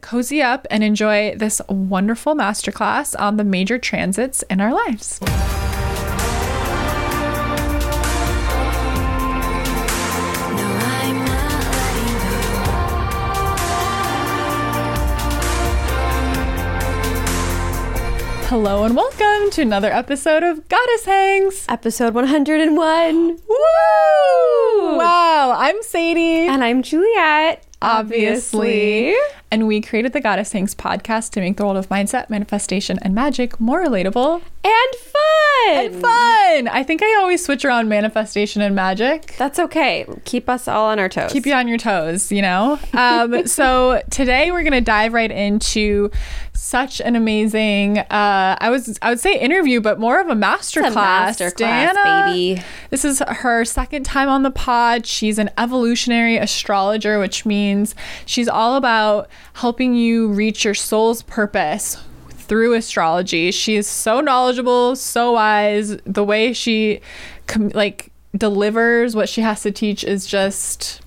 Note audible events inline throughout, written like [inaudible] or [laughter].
cozy up and enjoy this wonderful masterclass on the major transits in our lives. Hello and welcome to another episode of Goddess Hangs. Episode 101. Woo! Wow, I'm Sadie. And I'm Juliet. Obviously. And we created the Goddess Hangs podcast to make the world of mindset, manifestation, and magic more relatable And fun. and fun. I think I always switch around manifestation and magic. That's okay. Keep us all on our toes. keep you on your toes, you know? Um, [laughs] so today we're going to dive right into such an amazing, uh, I was, I would say interview, but more of a master It's a class. masterclass, Diana, baby. This is her second time on the pod. She's an evolutionary astrologer, which means she's all about helping you reach your soul's purpose through astrology. She is so knowledgeable, so wise. The way she com- like delivers what she has to teach is just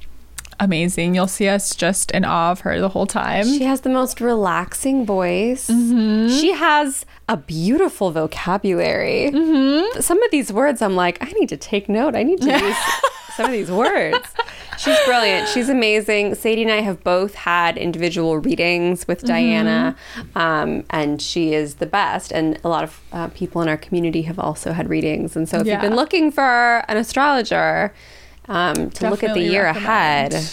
amazing. You'll see us just in awe of her the whole time. She has the most relaxing voice. Mm-hmm. She has a beautiful vocabulary. Mm-hmm. Some of these words, I'm like, I need to take note. I need to use [laughs] some of these words. She's brilliant. She's amazing. Sadie and I have both had individual readings with Diana, um, and she is the best. And a lot of uh, people in our community have also had readings. And so, if Yeah. you've been looking for an astrologer um, to look at the year recommend. ahead,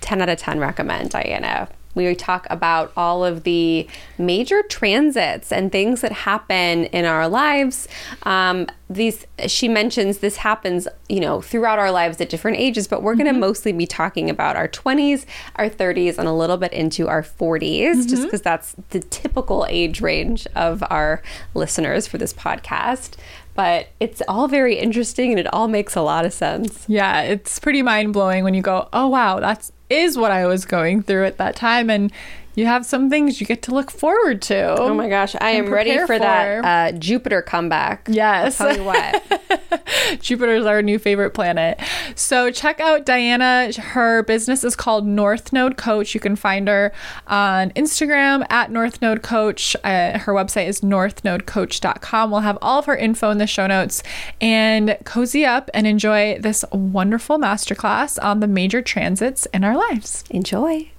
10 out of 10 recommend Diana. We talk about all of the major transits and things that happen in our lives. Um, these, she mentions this happens, you know, throughout our lives at different ages, but we're going to mostly be talking about our 20s, our 30s, and a little bit into our 40s, just because that's the typical age range of our listeners for this podcast. But it's all very interesting and it all makes a lot of sense. Yeah, it's pretty mind blowing when you go, oh wow, that's is what I was going through at that time, and you have some things you get to look forward to. Oh my gosh, I am ready for, for. that uh, Jupiter comeback. Yes. I'll tell you what. [laughs] Jupiter's our new favorite planet. So check out Diana. Her business is called North Node Coach. You can find her on Instagram at North Node Coach. Uh, her website is northnodecoach.com. We'll have all of her info in the show notes. And cozy up and enjoy this wonderful masterclass on the major transits in our lives. Enjoy.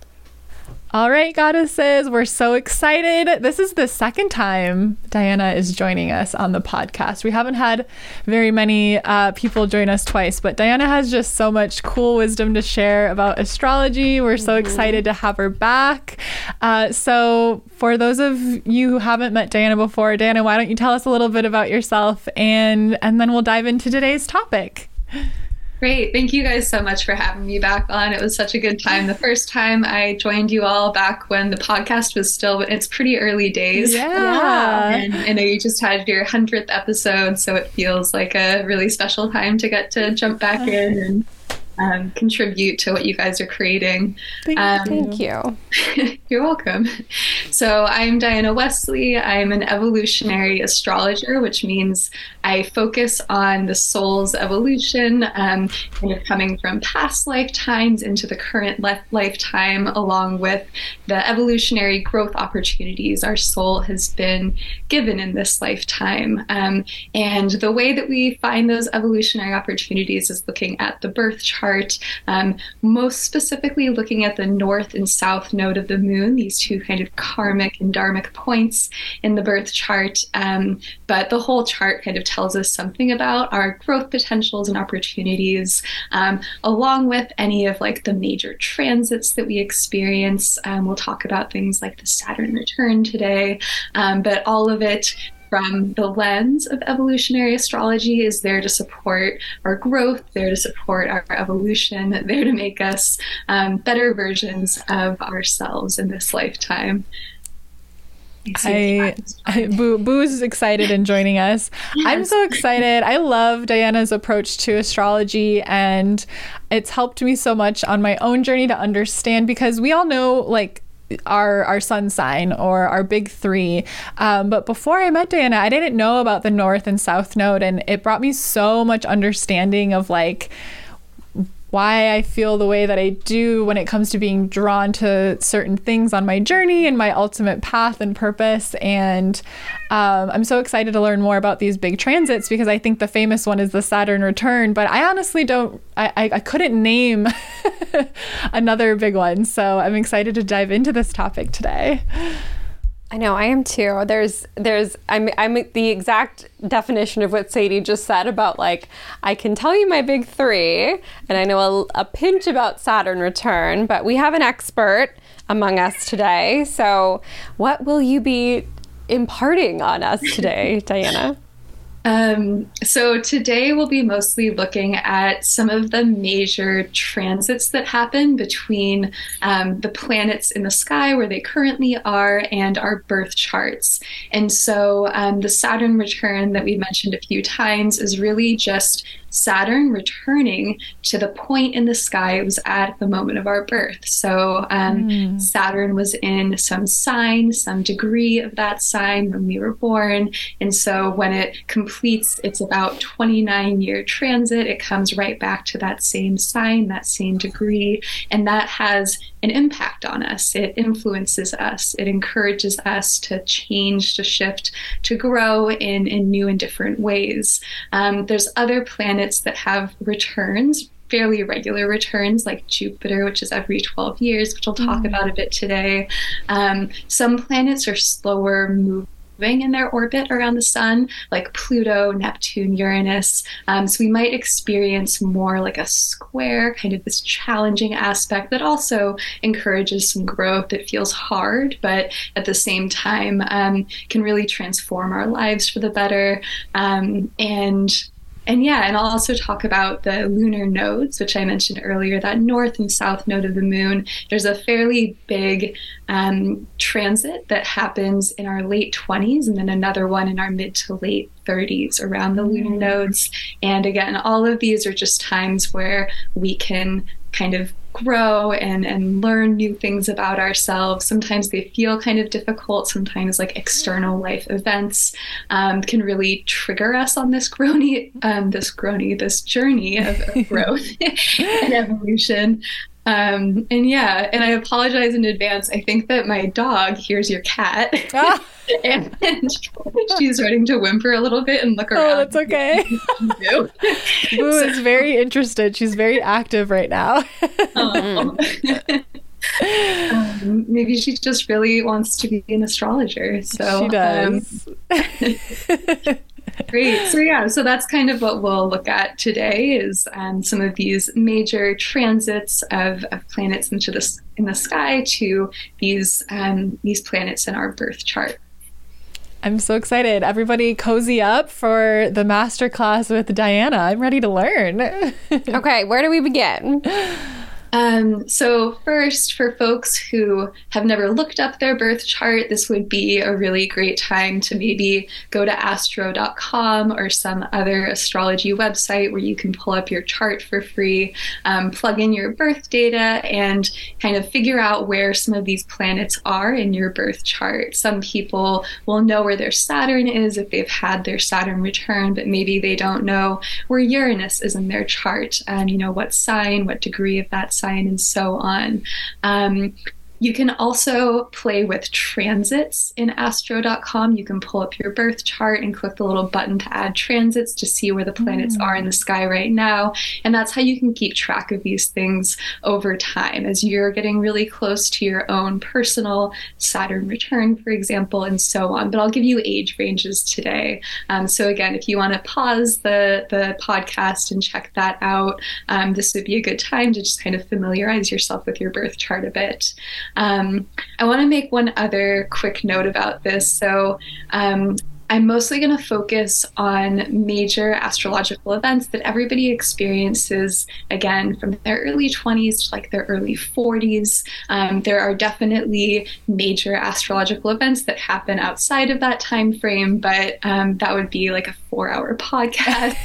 All right, goddesses, we're so excited. This is the second time Diana is joining us on the podcast. We haven't had very many uh, people join us twice, but Diana has just so much cool wisdom to share about astrology. We're so excited to have her back. Uh, so, for those of you who haven't met Diana before, Diana, why don't you tell us a little bit about yourself and and then we'll dive into today's topic. Great. Thank you guys so much for having me back on. It was such a good time. The first time I joined you all back when the podcast was still, it's pretty early days. Yeah. And I know you just had your 100th episode, so it feels like a really special time to get to jump back in and um, contribute to what you guys are creating. Thank Um, Thank you. [laughs] You're welcome. So, I'm Diana Wesley. I'm an evolutionary astrologer, which means I focus on the soul's evolution, um, kind of coming from past lifetimes into the current le- lifetime, along with the evolutionary growth opportunities our soul has been given in this lifetime. Um, and the way that we find those evolutionary opportunities is looking at the birth chart, um, most specifically looking at the north and south node of the moon, these two kind of karmic and dharmic points in the birth chart. Um, but the whole chart kind of tells us something about our growth potentials and opportunities, um, along with any of like the major transits that we experience. Um, we'll talk about things like the Saturn return today, um, but all of it from the lens of evolutionary astrology is there to support our growth, there to support our evolution, there to make us um, better versions of ourselves in this lifetime. I, I Boo, Boo's excited and joining us. I'm so excited. I love Diana's approach to astrology, and it's helped me so much on my own journey to understand because we all know like our our sun sign or our big three. Um, but before I met Diana, I didn't know about the north and south node, and it brought me so much understanding of like why I feel the way that I do when it comes to being drawn to certain things on my journey and my ultimate path and purpose. And um, I'm so excited to learn more about these big transits because I think the famous one is the Saturn return, but I honestly don't, I, I, I couldn't name [laughs] another big one. So I'm excited to dive into this topic today. I know I am too. There's there's I'm I'm the exact definition of what Sadie just said about like I can tell you my big 3 and I know a, a pinch about Saturn return, but we have an expert among us today. So, what will you be imparting on us today, [laughs] Diana? Um, so today we'll be mostly looking at some of the major transits that happen between um, the planets in the sky where they currently are and our birth charts. And so um, the Saturn return that we mentioned a few times is really just Saturn returning to the point in the sky it was at the moment of our birth. So um, mm. Saturn was in some sign, some degree of that sign when we were born. And so when it completes its about 29 year transit, it comes right back to that same sign, that same degree. And that has an impact on us. It influences us. It encourages us to change, to shift, to grow in, in new and different ways. Um, there's other planets that have returns, fairly regular returns, like Jupiter, which is every 12 years, which I'll talk mm-hmm. about a bit today. Um, some planets are slower moving in their orbit around the sun, like Pluto, Neptune, Uranus. Um, so we might experience more like a square, kind of this challenging aspect that also encourages some growth. It feels hard, but at the same time um, can really transform our lives for the better. Um, and and yeah, and I'll also talk about the lunar nodes, which I mentioned earlier, that north and south node of the moon. There's a fairly big um, transit that happens in our late 20s, and then another one in our mid to late 30s around the lunar mm. nodes. And again, all of these are just times where we can kind of grow and, and learn new things about ourselves. Sometimes they feel kind of difficult. Sometimes, like external life events, um, can really trigger us on this grony, [laughs] um, this grony, this journey of, of [laughs] growth [laughs] and evolution. Um, and yeah, and I apologize in advance. I think that my dog hears your cat. And, [laughs] she's starting to whimper a little bit and look oh, around. Oh, that's okay. [laughs] Boo so. is very interested. She's very active right now. [laughs] um, maybe she just really wants to be an astrologer. So she does. Um, Great. So yeah, so that's kind of what we'll look at today is um, some of these major transits of, of, planets into the in the sky to these um, these planets in our birth chart. I'm so excited. Everybody cozy up for the masterclass with Diana. I'm ready to learn. [laughs] okay, where do we begin? Um, so, first, for folks who have never looked up their birth chart, this would be a really great time to maybe go to astro.com or some other astrology website where you can pull up your chart for free, um, plug in your birth data, and kind of figure out where some of these planets are in your birth chart. Some people will know where their Saturn is if they've had their Saturn return, but maybe they don't know where Uranus is in their chart and, you know, what sign, what degree of that sign, and so on. Um, you can also play with transits in astro.com. You can pull up your birth chart and click the little button to add transits to see where the planets mm. are in the sky right now. And that's how you can keep track of these things over time as you're getting really close to your own personal Saturn return, for example, and so on. But I'll give you age ranges today. Um, so again, if you want to pause the, the podcast and check that out, um, this would be a good time to just kind of familiarize yourself with your birth chart a bit. Um, I want to make one other quick note about this. So, um, I'm mostly going to focus on major astrological events that everybody experiences, again, from their early 20s to like their early 40s. Um, there are definitely major astrological events that happen outside of that time frame, but um, that would be like a four hour podcast.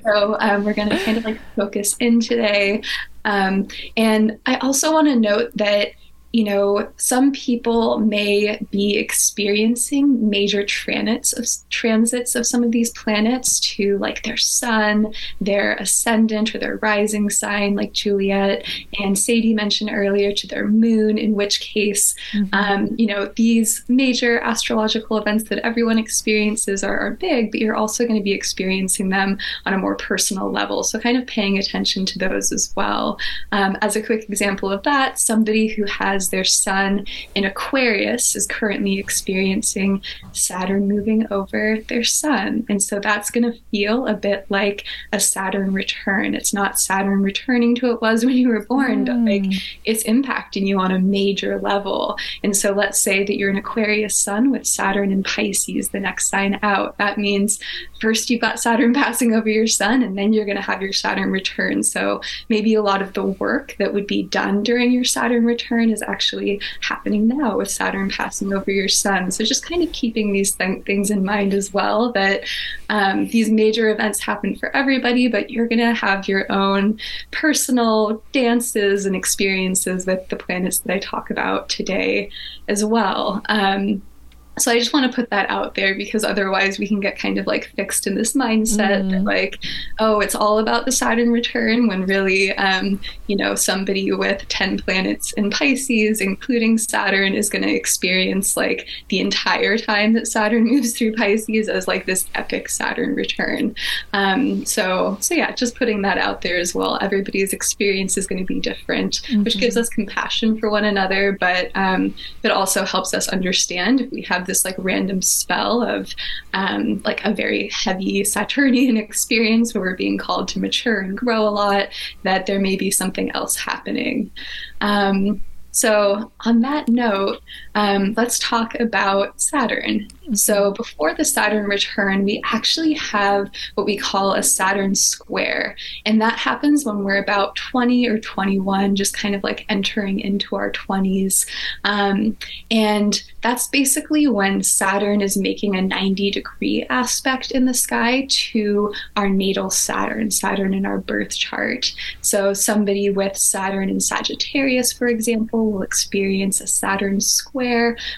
[laughs] [laughs] so um, we're going to kind of like focus in today. Um, and I also want to note that you know, some people may be experiencing major transits of transits of some of these planets to like their sun, their ascendant or their rising sign, like Juliet and Sadie mentioned earlier, to their moon, in which case, mm-hmm. um, you know, these major astrological events that everyone experiences are, are big, but you're also going to be experiencing them on a more personal level. So kind of paying attention to those as well. Um, as a quick example of that, somebody who has as their sun in Aquarius is currently experiencing Saturn moving over their sun. And so that's going to feel a bit like a Saturn return. It's not Saturn returning to it was when you were born, mm. but like mm. it's impacting you on a major level. And so let's say that you're an Aquarius sun with Saturn in Pisces, the next sign out. That means first you've got Saturn [laughs] passing over your sun, and then you're going to have your Saturn return. So maybe a lot of the work that would be done during your Saturn return is actually happening now with Saturn passing over your sun. So just kind of keeping these th- things in mind as well that um, these major events happen for everybody, but you're going to have your own personal dances and experiences with the planets that I talk about today as well. Um, so I just want to put that out there because otherwise we can get kind of like fixed in this mindset mm. that like, oh, it's all about the Saturn return when really, um, you know, somebody with 10 planets in Pisces, including Saturn, is going to experience like the entire time that Saturn [laughs] moves through Pisces as like this epic Saturn return. Um, so, so yeah, just putting that out there as well. Everybody's experience is going to be different, mm-hmm. which gives us compassion for one another, but um, it also helps us understand if we have this like random spell of um, like a very heavy Saturnian [laughs] experience where we're being called to mature and grow a lot, that there may be something else happening. Um, so, on that note, um, let's talk about Saturn. So, before the Saturn return, we actually have what we call a Saturn square. And that happens when we're about 20 or 21, just kind of like entering into our 20s. Um, and that's basically when Saturn is making a 90 degree aspect in the sky to our natal Saturn, Saturn in our birth chart. So, somebody with Saturn in Sagittarius, for example, will experience a Saturn square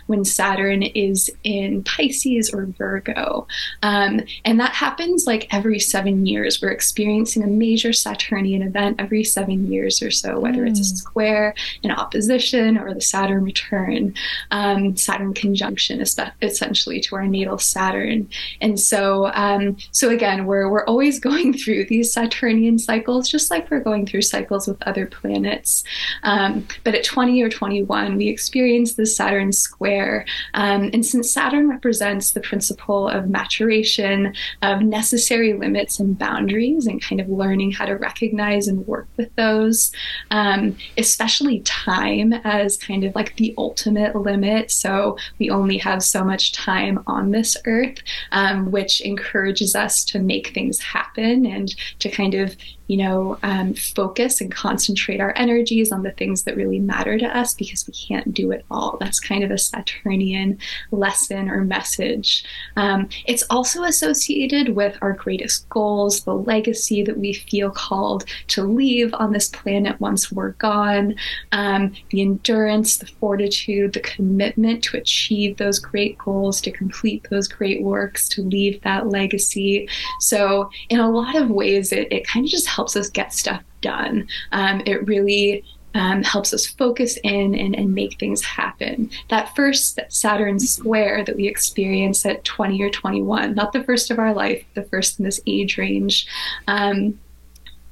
when Saturn is in Pisces or Virgo. Um, and that happens like every seven years. We're experiencing a major Saturnian event every seven years or so, whether mm. it's a hmm. square, an opposition, or the Saturn return. Um, Saturn conjunction, essentially to our natal Saturn. And so, um, so again, we're we're always [laughs] going through these Saturnian cycles, just like we're going through cycles with other planets. Um, but at 20 or 21, we experience this Saturn square. Um, and since Saturn represents the principle of maturation, of necessary limits and boundaries, and kind of learning how to recognize and work with those, um, especially time as kind of like the ultimate limit. So we only have so much time on this earth, um, which encourages us to make things happen and to kind of you know, um, focus and concentrate our energies on the things that really matter to us because we can't do it all. That's kind of a Saturnian lesson or message. Um, it's also associated with our greatest goals, the legacy that we feel called to leave on this planet once we're gone, um, the endurance, the fortitude, the commitment to achieve those great goals, to complete those great works, to leave that legacy. So, in a lot of ways, it, it kind of just helps us get stuff done. Um, it really um, helps us focus in and, and, make things happen. That first Saturn square that we experience at 20 or 21, not the first of our life, the first in this age range. Um,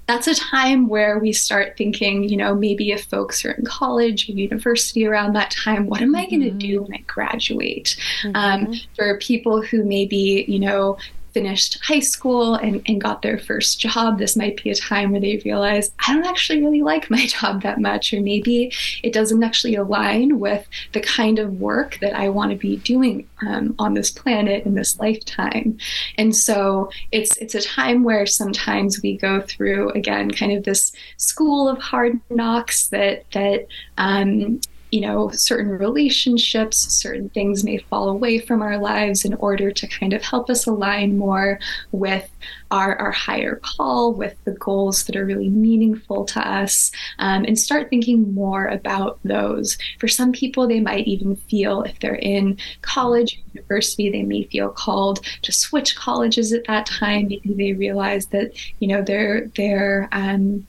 that's a time where we start thinking, you know, maybe if folks are in college or university around that time, what am I going to mm-hmm. do when I graduate? Mm-hmm. Um, for people who maybe, you know, finished high school and, and got their first job, this might be a time where they realize, I don't actually really like my [laughs] job that much, or maybe it doesn't actually align with the kind of work that I want to be doing um, on this planet in this lifetime. And so it's it's a time where sometimes we go through again kind of this school of hard knocks that that um, you know, certain relationships, certain things may fall away from our lives in order to kind of help us align more with our, our higher call, with the goals that are really meaningful to us, um, and start thinking more about those. For some people, they might even feel if they're in college, or university, they may feel called to switch colleges at that time because they realize that, you know, they're, they're, um,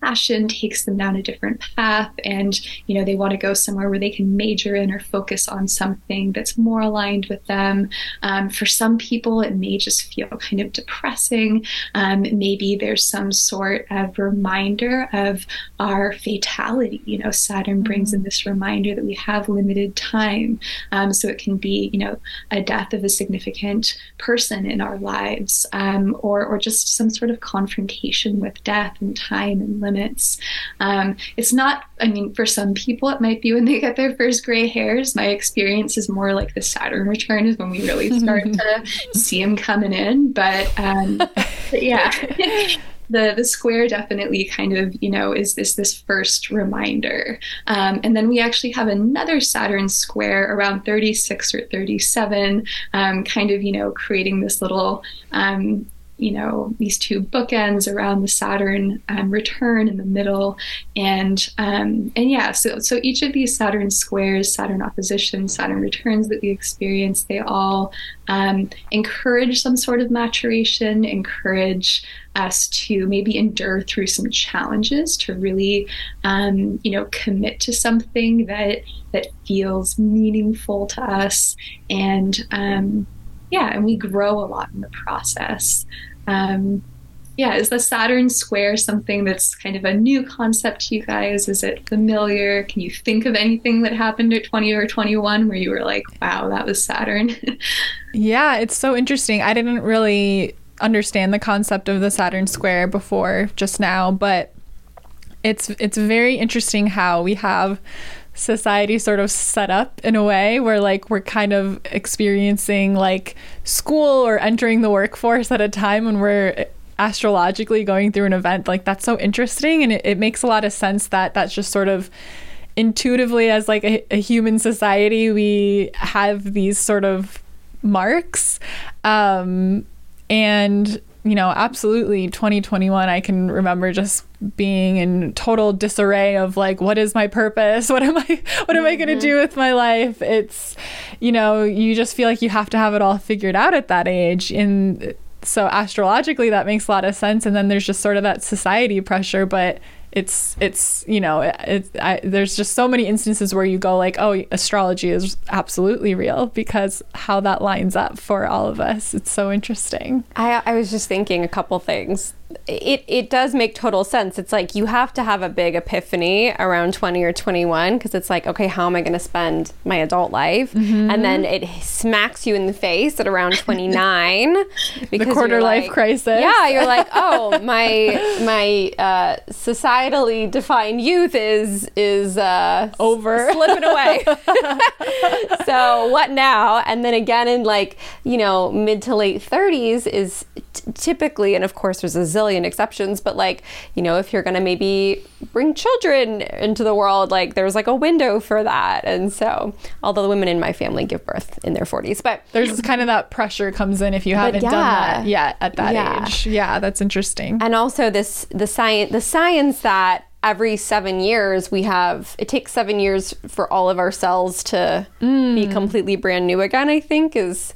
passion takes them down a different path. And you know they want to go somewhere where they can major in or focus on something that's more aligned with them. Um, for some people it may just feel kind of depressing. Um, maybe there's some sort of reminder of our fatality you know saturn brings in mm-hmm. this reminder that we have limited time. Um, so it can be you know a death of a significant person in our lives um, or or just some sort of confrontation with death and time and limits. Um, it's not, I mean, for some people, it might be when they get their first gray hairs. My experience is more like the Saturn return is when we really [laughs] start to see them coming in. But, um, but yeah. [laughs] the the square definitely kind of you know is this this first reminder um, and then we actually have another saturn square around 36 or 37 um, kind of you know creating this little um, you know these two bookends around the Saturn um, return in the middle, and um, and yeah, so so each of these Saturn squares, Saturn opposition, Saturn returns that we experience, they all um, encourage some sort of maturation, encourage us to maybe endure through some challenges, to really um, you know commit to something that that feels meaningful to us, and um, yeah, and we grow a lot in the process. Um, yeah, is the Saturn square something that's kind of a new concept to you guys? Is it familiar? Can you think of anything that happened at 20 or 21 where you were like, wow, that was Saturn? [laughs] yeah, it's so interesting. I didn't really understand the concept of the Saturn square before just now, but it's it's very interesting how we have society sort of set up in a way where like we're kind of experiencing like school or entering the workforce at a time when we're astrologically going through an event. Like that's so interesting and it, it makes a lot of sense that that's just sort of intuitively as like a, a human society we have these sort of marks. Um, and you know, absolutely 2021, I can remember just being in total disarray of like, what is my purpose? [laughs] What am I, what am I going to mm-hmm. do with my life? It's, you know, you just feel like you have to have it all figured out at that age. And so astrologically, that makes a lot of sense. And then there's just sort of that society pressure, but it's it's you know it, I, there's just so many instances where you go like oh astrology is absolutely real because how that lines up for all of us. It's so interesting. I, I was just thinking a couple things it it does make total sense. It's like you have to have a big epiphany around 20 or 21 because it's like, okay, how am I going to spend my adult life? Mm-hmm. And then it smacks you in the face at around 29 [laughs] because the quarter life like, crisis. Yeah, you're like, [laughs] "Oh, my my uh, societally defined youth is is uh, over [laughs] slipping away." so, what now? And then again in like, you know, mid to late 30s is t- typically and of course there's a zillion exceptions, but like, you know, if you're going to maybe bring children into the world, like there's like a window for that. And so, although the women in my family give birth in their 40s, but there's kind of that pressure comes in if you haven't yeah, done that yet at that yeah. age. Yeah, that's interesting. And also this the science the science that every seven years we have it takes seven years for all of our cells to mm. be completely brand new again i think is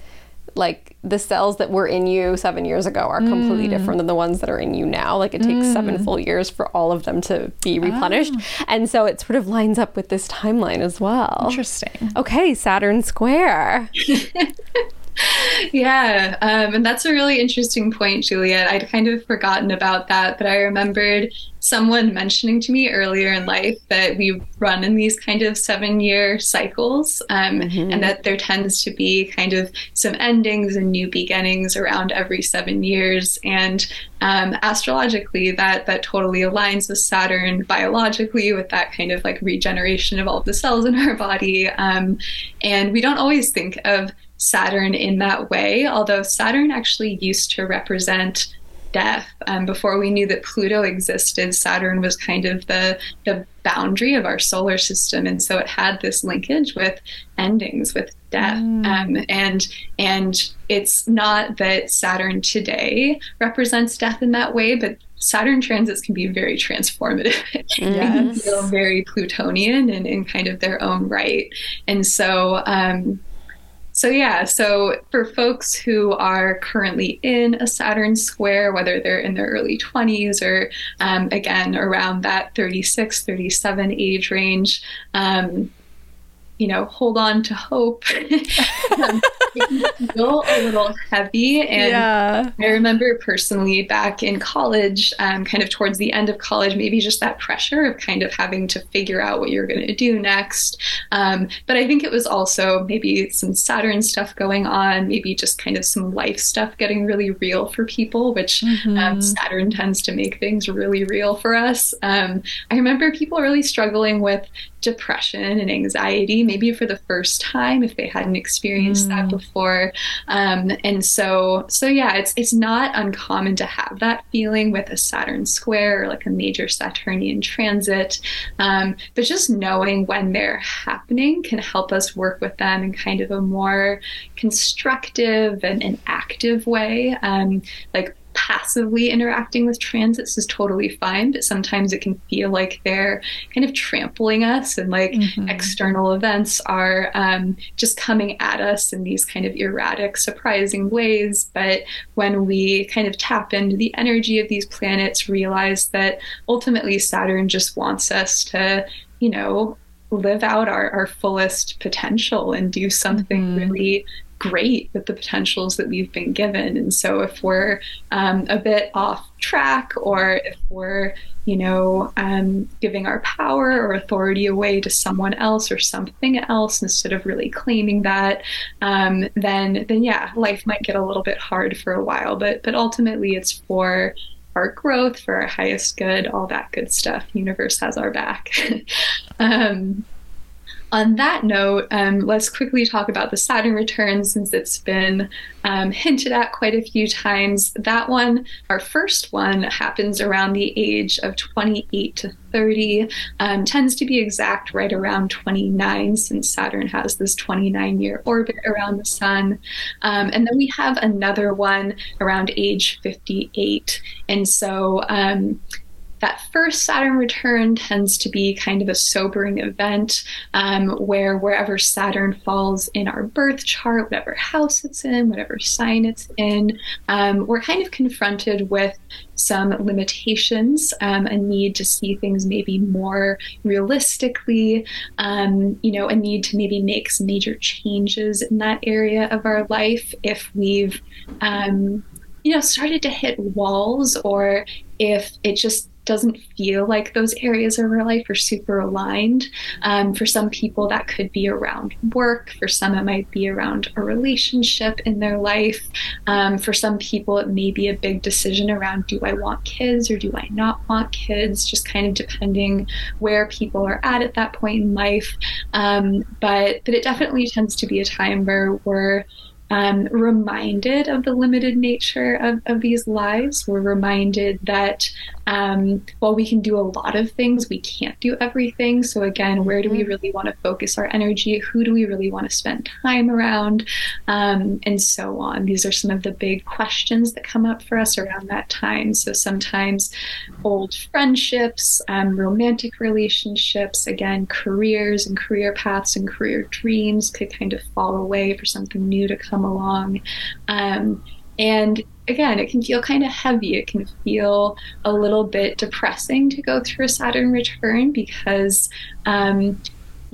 like the cells that were in you seven years ago are completely mm. different than the ones that are in you now. Like it takes mm. seven full years for all of them to be replenished. Oh. And so it sort of lines up with this timeline as well. Interesting. Okay, Saturn Square. [laughs] yeah, um, and that's a really interesting point, Juliet. I'd kind of forgotten about that, but I remembered someone mentioning to me earlier in life that we run in these kind of seven year cycles um, mm-hmm. and that there tends to be kind of some endings and new beginnings around every seven years. And um, astrologically that that totally aligns with saturn. Biologically with that kind of like regeneration of all of the cells in our body. Um, and we don't always think of Saturn in that way, although Saturn actually used to represent death. Um, before we knew that Pluto existed, Saturn was kind of the the boundary of our solar system, and so it had this linkage with endings, with death. Mm. Um, and and it's not that Saturn today represents death in that way, but Saturn transits can be very transformative. [laughs] Yes. feel very Plutonian and in kind of their own right. And so um, so, yeah, so for folks who are currently in a Saturn square, whether they're in their early 20s or um, again around that 36, 37 age range, um, you know, hold on to hope. [laughs] um, it can feel a little heavy. And yeah. I remember personally back in college, um, kind of towards the end of college, maybe just that pressure of kind of having to figure out what you're going to do next. Um, but I think it was also maybe some Saturn stuff going on, maybe just kind of some life stuff getting really real for people, which um, mm-hmm. Saturn tends to make things really real for us. Um, I remember people really struggling with depression and anxiety, maybe for the first time if they hadn't experienced mm. that before. Um, and so, so yeah, it's it's not uncommon to have that feeling with a Saturn square or like a major Saturnian transit. Um, but just knowing when they're happening can help us work with them in kind of a more constructive and, and active way. Um, like passively interacting with transits is totally fine, but sometimes it can feel like they're kind of trampling us and like mm-hmm. external events are um, just coming at us in these kind of erratic, surprising ways. But when we kind of tap into the energy of these planets, realize that ultimately Saturn just wants us to, you know, live out our, our fullest potential and do something mm-hmm. really great with the potentials that we've been given. And so if we're um, a bit off track or if we're, you know, um, giving our power or authority away to someone else or something else instead of really claiming that, um, then then yeah, life might get a little bit hard for a while. But but ultimately, it's for our growth, for our highest good, all that good stuff. Universe has our back. [laughs] um, on that note, um, let's quickly talk about the Saturn return since it's been um, hinted at quite a few times. That one, our first one, happens around the age of 28 to 30, um, tends to be exact right around 29 since Saturn has this 29 year orbit around the sun. Um, and then we have another one around age 58. And so, um, that first Saturn return tends to be kind of a sobering event um, where wherever Saturn falls in our birth chart, whatever house it's in, whatever sign it's in, um, we're kind of confronted with some limitations, um, a need to see things maybe more realistically, um, you know, a need to maybe make some major changes in that area of our life if we've, um, you know, started to hit walls or if it just doesn't feel like those areas of our life are super aligned. Um, for some people, that could be around work. For some, it might be around a relationship in their life. Um, for some people, it may be a big decision around do I want kids or do I not want kids, just kind of depending where people are at at that point in life. Um, but, but it definitely tends to be a time where we're um, reminded of the limited nature of, of these lives. We're reminded that um, while we can do a lot of things, we can't do everything. So, again, where do we mm-hmm. really want to focus our energy? Who do we really want to spend time around? Um, and so on. These are some of the big questions that come up for us around that time. So, sometimes old friendships, um, romantic relationships, again, careers and career paths and career dreams could kind of fall away for something new to come along. Um, and again, it can feel kind of heavy. It can feel a little bit depressing to go through a Saturn return because, um,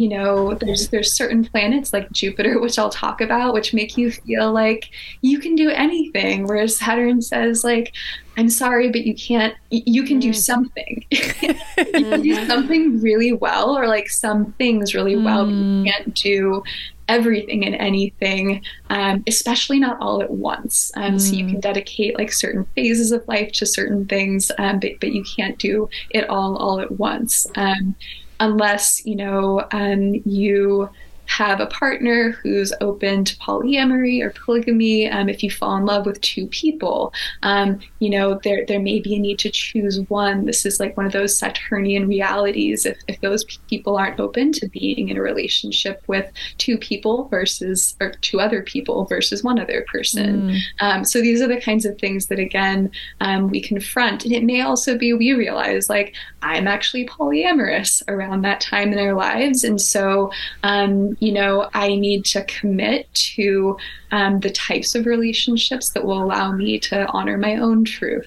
you know, there's there's certain planets like Jupiter, [laughs] which I'll talk about, which make you feel like you can do anything, whereas Saturn says like, I'm sorry, but you can't. You can do something. [laughs] you can do something really well, or like some things really well, but you mm. can't do everything and anything, um, especially not all at once. Um, mm. So you can mm. dedicate like certain phases of life to certain things, um, but, but you can't do it all all at once um, unless you know um, you have a partner who's open to polyamory or polygamy, um, if you fall in love with two people, um, you know, there, there may be a need to choose one. This is like one of those Saturnian realities. If, if those people aren't open to being in a relationship with two people versus, or two other people versus one other person. Mm. Um, so these are the kinds of things that, again, um, we confront. And it may also be we realize, like, I'm actually polyamorous around that time in our lives. And so, um, you know, I need to commit to um, the types of relationships that will allow me to honor my own truth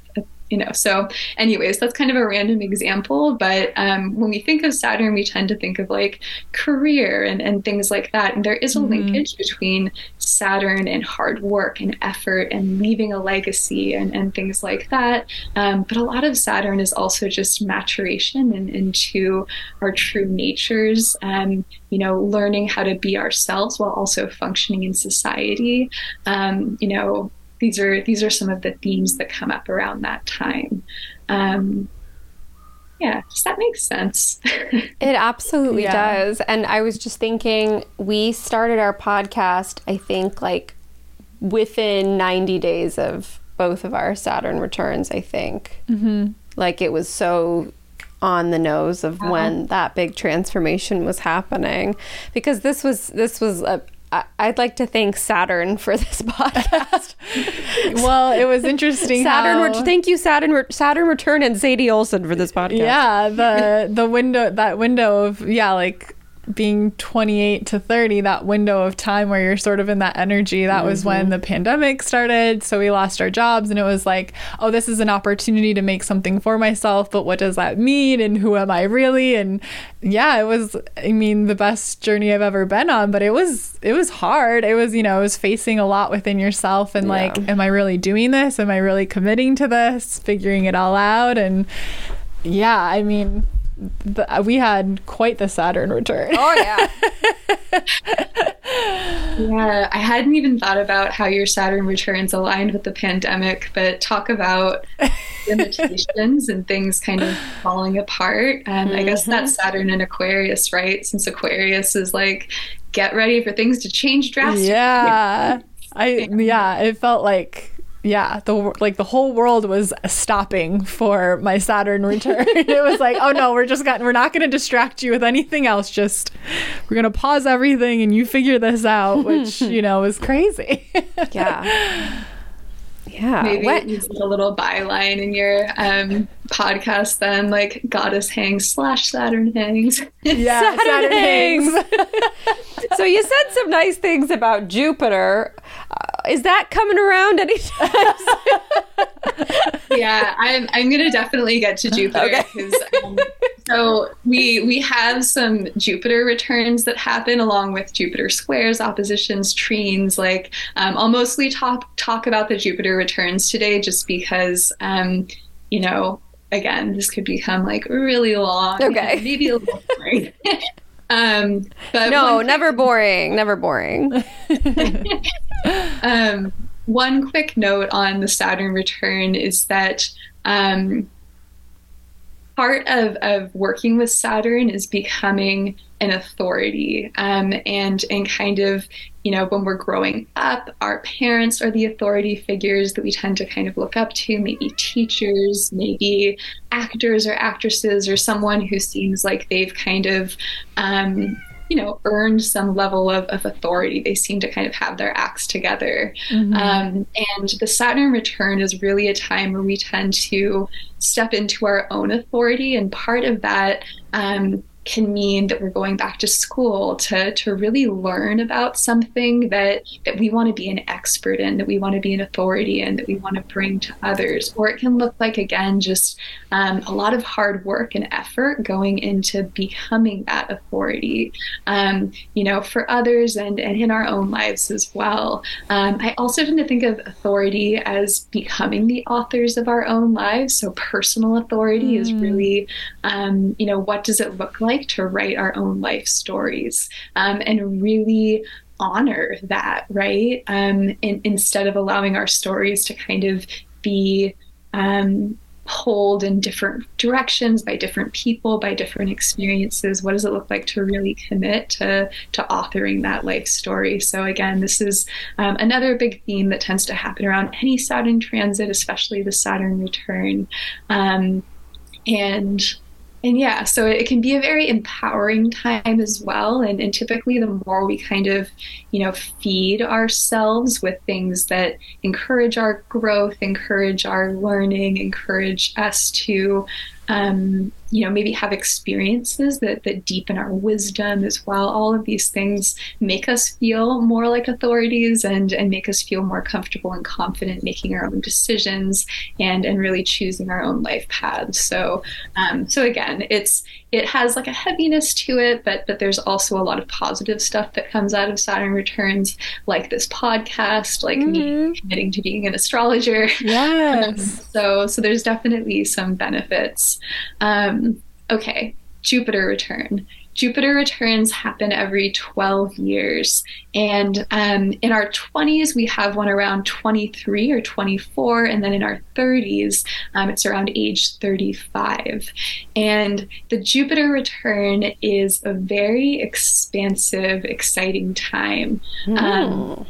you know so anyways that's kind of a random example but um, when we think of saturn we tend to think of like career and, and things like that and there is a mm-hmm. linkage between saturn and hard work and effort and leaving a legacy and, and things like that um, but a lot of saturn is also just maturation and into our true natures um, you know learning how to be ourselves while also functioning in society um, you know these are these are some of the themes that come up around that time. Um, yeah, does that make sense? [laughs] it absolutely yeah. does. And I was just thinking, we started our podcast, I think, like within 90 days of both of our Saturn returns, I think. Mm-hmm. Like it was so on the nose of when that big transformation was happening because this was this was a, I'd like to thank Saturn for this [laughs] podcast. [laughs] well, it was interesting. Saturn, how... thank you, Saturn, Saturn Return, and Sadie Olson for this podcast. Yeah, the the window, that window of yeah, like being 28 to 30 that window of time where you're sort of in that energy that mm-hmm. was when mm-hmm. the pandemic started so we lost our jobs and it was like oh this is an opportunity to make something for myself but what does that mean and who am i really and yeah it was i mean the best journey i've ever been on but it was it was hard it was you know it was facing a lot within yourself and yeah. like am i really doing this am i really committing to this figuring it all out and yeah i mean the, uh, we had quite the Saturn return. Oh yeah. [laughs] yeah, I hadn't even thought about how your Saturn returns aligned with the pandemic, but talk about [laughs] limitations and things kind of falling apart. And mm-hmm. I guess that's mm-hmm. Saturn in Aquarius, right? Since Aquarius is like get ready for things to change drastically. Yeah. I yeah, it felt like yeah, the like the whole world was stopping for my Saturn return. [laughs] it was like, oh no, we're just got we're not going to distract you with anything else. Just we're going to pause everything and you figure this out, which you know is crazy. [laughs] yeah. Yeah. Maybe what? use a little byline in your um, podcast then, like Goddess hangs slash Saturn hangs. [laughs] Yeah, Saturn, Saturn hangs. hangs. so you said some nice things about Jupiter. Uh, is that coming around anytime? [laughs] yeah, I'm. I'm gonna definitely get to Jupiter okay. um, so we we have some Jupiter returns that happen along with Jupiter squares, oppositions, trines. Like um, I'll mostly talk talk about the Jupiter returns today, just because um, you know again this could become like really long. Okay, maybe a little boring. [laughs] um, but no, never boring, never boring. [laughs] [laughs] um, one quick note on the Saturn return is that um, part of, of working with Saturn is becoming an authority um, and and kind of you know when we're growing up our parents are the authority figures that we tend to kind of look up to maybe teachers maybe actors or actresses or someone who seems like they've kind of um, you know, earned some level of, of authority. They seem to kind of have their acts together. Mm-hmm. Um, and the Saturn return is really a time where we tend to step into our own authority. And part of that um, can mean that we're going back to school to, to really learn about something that, that we want to be an expert in, that we want to be an authority in, that we want to bring to others. Or it can look like, again, just um, a lot of hard work and effort going into becoming that authority, um, you know, for others and, and in our own lives as well. Um, I also tend to think of authority as becoming the authors of our own lives. So personal authority mm. is really, um, you know, what does it look like? Like to write our own life stories um, and really honor that, right? Um, in, instead of allowing our stories to kind of be um, pulled in different directions by different people, by different experiences. What does it look like to really commit to to authoring that life story? So again, this is um, another big theme that tends to happen around any Saturn transit, especially the Saturn return. Um, and and yeah, so it can be a very empowering time as well. And, and typically, the more we kind of, you know, feed ourselves with things that encourage our growth, encourage our learning, encourage us to um, you know, maybe have experiences that, that deepen our wisdom as well. All of these things make us feel more like authorities and, and make us feel more comfortable and confident making our own decisions and, and really choosing our own life paths. So, um, so again, it's, it has like a heaviness to it, but, but there's also a lot of positive stuff that comes out of Saturn returns, like this podcast, like mm-hmm. me committing to being an astrologer. [laughs] Yes. Um, so, so there's definitely some benefits. Um, okay, Jupiter return. Jupiter returns happen every 12 years. And um, in our 20s, we have one around 23 or 24. And then in our 30s, um, it's around age 35. And the Jupiter return is a very expansive, exciting time. Mm. Um,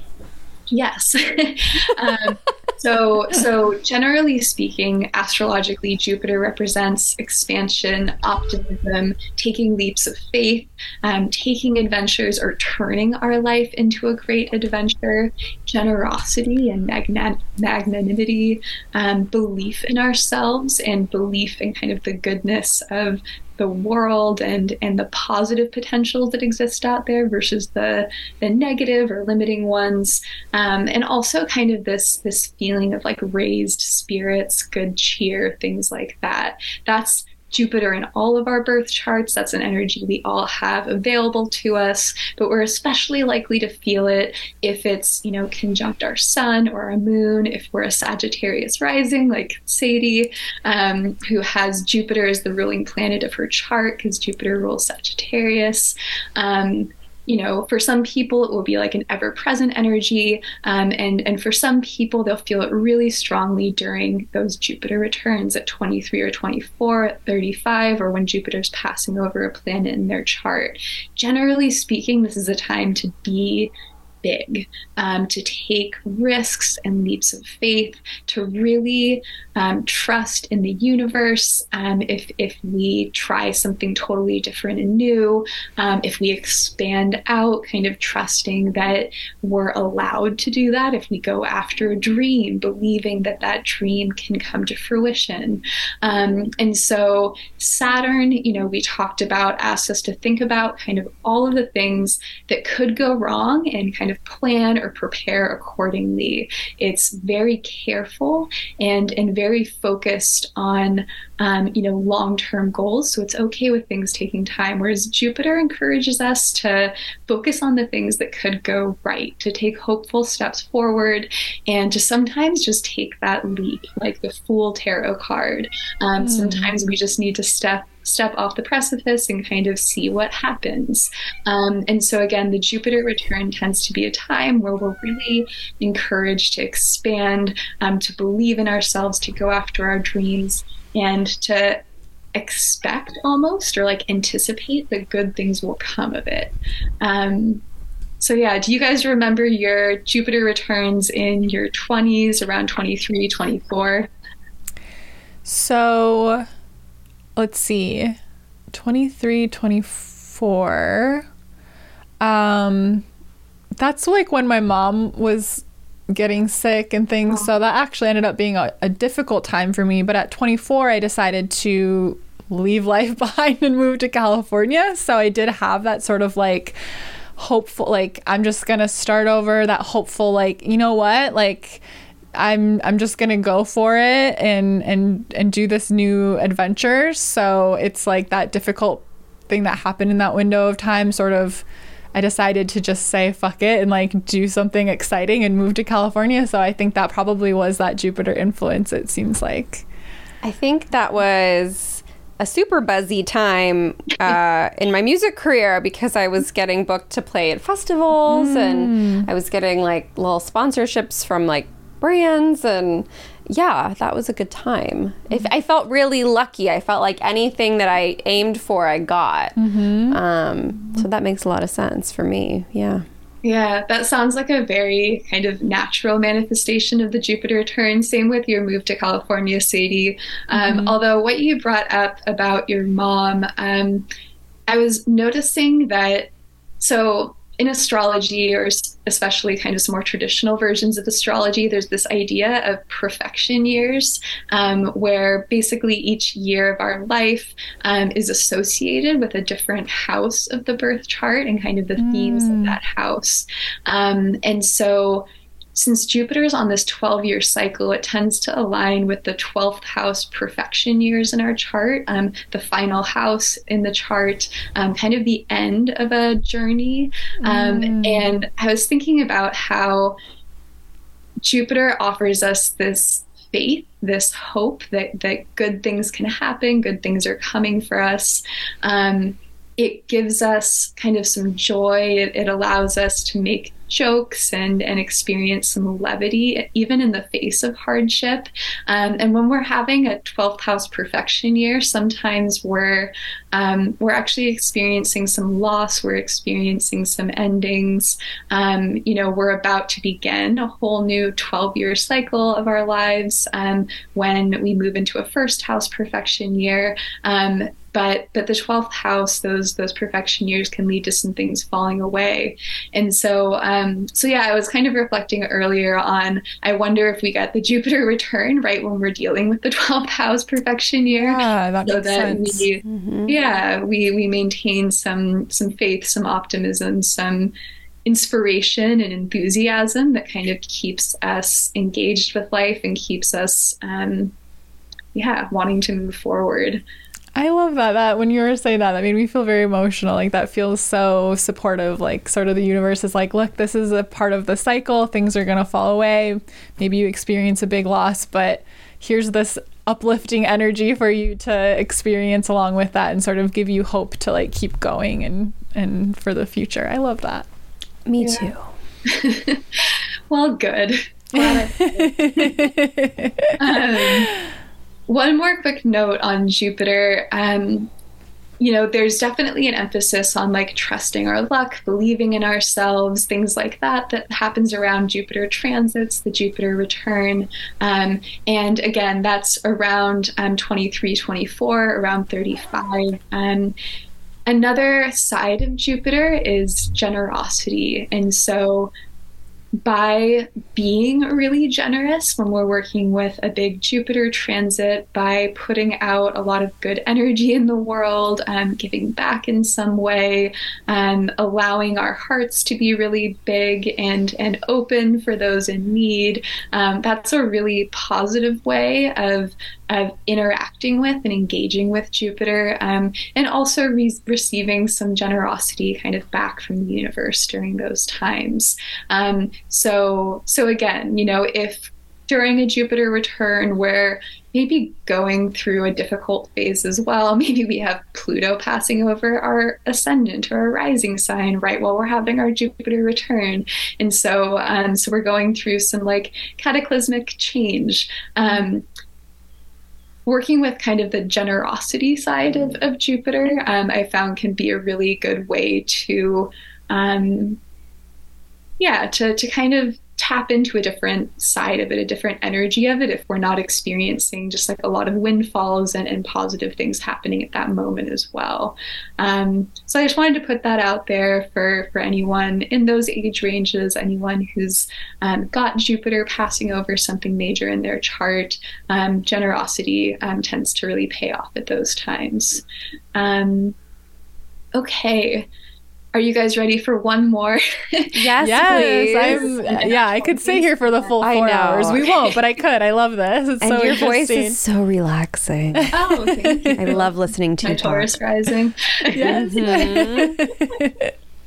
yes. [laughs] so, so generally speaking, astrologically, Jupiter represents expansion, optimism, taking leaps of faith, um, taking adventures or turning our life into a great adventure, generosity and magna- magnanimity, um, belief in ourselves, and belief in kind of the goodness of the world and and the positive potentials that exist out there versus the the negative or limiting ones. Um, and also kind of this this feeling of like raised spirits good cheer things like that. That's Jupiter in all of our birth charts. That's an energy we all have available to us, but we're especially likely to feel it if it's, you know, conjunct our sun or our moon, if we're a Sagittarius rising, like Sadie, um, who has Jupiter as the ruling planet of her chart because Jupiter rules Sagittarius. Um, you know, for some people, it will be like an ever present energy. Um, and, and for some people, they'll feel it really strongly during those Jupiter returns at 23 or 24, at 35, or when Jupiter's passing over a planet in their chart. Generally speaking, this is a time to be big, um, to take risks and leaps of faith, to really um, trust in the universe. Um, if, if we try something totally different and new, um, if we expand out, kind of trusting that we're allowed to do that, if we go after a dream, believing that that dream can come to fruition. Um, and so, Saturn, you know, we talked about, asked us to think about kind of all of the things that could go wrong and kind of of plan or prepare accordingly. It's very careful and and very focused on um, you know long term goals. So it's okay with things taking time. Whereas Jupiter encourages us to focus on the things that could go right, to take hopeful steps forward, and to sometimes just take that leap, like the Fool Tarot card. Um, mm. Sometimes we just need to step step off the precipice and kind of see what happens. Um, and so, again, the Jupiter return tends to be a time where we're really encouraged to expand, um, to believe in ourselves, to go after our dreams, and to expect almost or like anticipate that good things will come of it. Um, so yeah, do you guys remember your Jupiter returns in your 20s around 23, 24? So let's see 23 24 um that's like when my mom was getting sick and things so that actually ended up being a, a difficult time for me but at 24 i decided to leave life [laughs] behind and move to california so i did have that sort of like hopeful like i'm just gonna start over that hopeful like you know what like I'm I'm just gonna go for it and and and do this new adventure. So it's like that difficult thing that happened in that window of time. Sort of, I decided to just say fuck it and like do something exciting and move to California. So I think that probably was that Jupiter influence. It seems like. I think that was a super buzzy time uh, in my music career because I was getting booked to play at festivals mm. and I was getting like little sponsorships from like brands and yeah, that was a good time. If I felt really lucky, I felt like anything that I aimed for, I got. Um, so that makes a lot of sense for me. Yeah. Yeah, that sounds like a very kind of natural manifestation of the Jupiter return. Same with your move to California, Sadie. Um, Although, what you brought up about your mom, um, I was noticing that so in astrology, or especially kind of some more traditional versions of astrology, there's this idea of perfection years, um, where basically each year of our life um, is associated with a different house of the birth chart and kind of the themes of that house. Um, and so since Jupiter is on this 12 year cycle, it tends to align with the 12th house perfection years in our chart, um, the final house in the chart, um, kind of the end of a journey. Um, And I was thinking about how Jupiter offers us this faith, this hope that, that good things can happen, good things are coming for us. Um, it gives us kind of some joy. It, it allows us to make jokes and, and experience some levity, even in the face of hardship. Um, and when we're having a 12th house perfection year, sometimes we're um, we're actually experiencing some loss. We're experiencing some endings. Um, you know, we're about to begin a whole new 12 year cycle of our lives um, when we move into a first house perfection year. But but the 12th house those those perfection years can lead to some things falling away. And so um so yeah i was kind of reflecting earlier on i wonder if we get the [laughs] jupiter return right when we're dealing with the 12th house perfection year. Yeah, that so that sense. we yeah we we maintain some some faith some optimism some inspiration and enthusiasm that kind of keeps us engaged with life and keeps us um yeah wanting to move forward I love that. That when you were saying that, that made me feel very emotional. Like that feels so supportive. Like sort of the universe is like, look, this is a part of the cycle. Things are gonna fall away. Maybe you experience a big loss, but here's this uplifting energy for you to experience along with that and sort of give you hope to like keep going and and for the future. I love that. Me too. [laughs] well good [laughs] um, one more quick note on Jupiter. Um, you know, there's definitely an emphasis on like trusting our luck, believing in ourselves, things like that, that happens around Jupiter transits, the Jupiter return. Um, and again, that's around um, 23, 24, around 35. Um, another side of Jupiter is generosity. And so by being really generous when we're working with a big Jupiter transit, by putting out a lot of good energy in the world, um, giving back in some way, um, allowing our hearts to be really big and and open for those in need. Um, that's a really positive way of of interacting with and engaging with Jupiter, um, and also re- receiving some generosity kind of back from the universe during those times. Um, so, so again, you know, if during a Jupiter return where maybe going through a difficult phase as well, [laughs] maybe we have Pluto passing over our ascendant or our rising sign right while we're having our Jupiter return, and so um, so we're going through some like cataclysmic change. Um, working with kind of the generosity side of, of Jupiter, um, I found can be a really good way to, um, yeah, to, to kind of tap into a different side of it, a different energy of it, if we're not experiencing just like a lot of windfalls and, and positive things happening at that moment as well. Um, so I just wanted to put that out there for, for anyone in those age ranges, anyone who's um, got Jupiter passing over something major in their chart. Um, generosity um, tends to really pay off at those times. Um, okay. Are you guys ready for one more? [laughs] Yes, yes, please. I'm. Yeah, I could stay here for the full I four hours. We won't, but I could. I love this. It's and so your voice is so relaxing. [laughs] oh, thank you. [laughs] I love listening to My you talk. Taurus rising. yes.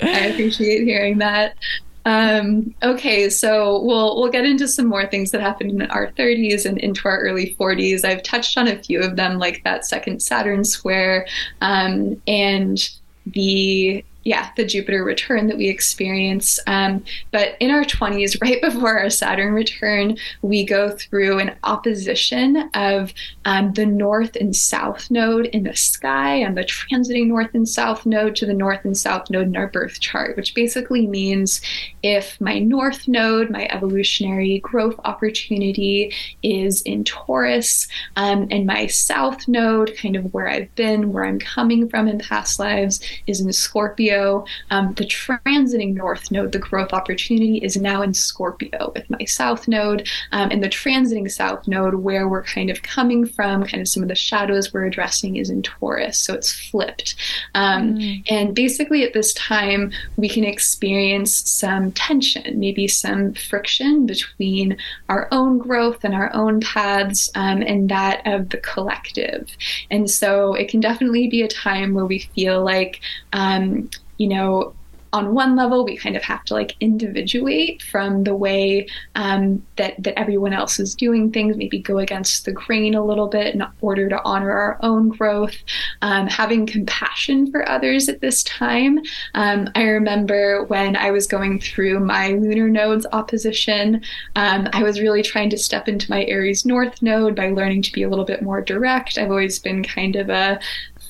I appreciate hearing that. Um, okay, so we'll we'll get into some more things that happened in our 30s and into our early 40s. I've touched on a few of them, like that second Saturn square, um, and the yeah, the Jupiter return that we experience. Um, but in our 20s, [laughs] right before our Saturn return, we go through an opposition of um, the North and South node in the sky and the transiting North and South node to the North and South node in our birth chart, which basically means if my North node, my evolutionary growth opportunity, is in Taurus, um, and my South node, kind of where I've been, where I'm coming from in past lives, is in Scorpio Scorpio. Um, the transiting north node, the growth opportunity, is now in Scorpio with my south node. Um, and the transiting south node, where we're kind of coming from, kind of some of the shadows we're addressing, is in Taurus. So it's flipped. Um, mm. And basically, at this time, we can experience some tension, maybe some friction between our own growth and our own paths um, and that of the collective. And so it can definitely be a time where we feel like um, you know, on one level, we kind of have to like individuate from the way um, that that everyone else is doing things. Maybe go against the grain a little bit in order to honor our own growth. Um, having compassion for others at this time. Um, I remember when I was going through my lunar nodes opposition, um, I was really trying to step into my Aries North node by learning to be a little bit more direct. I've always been kind of a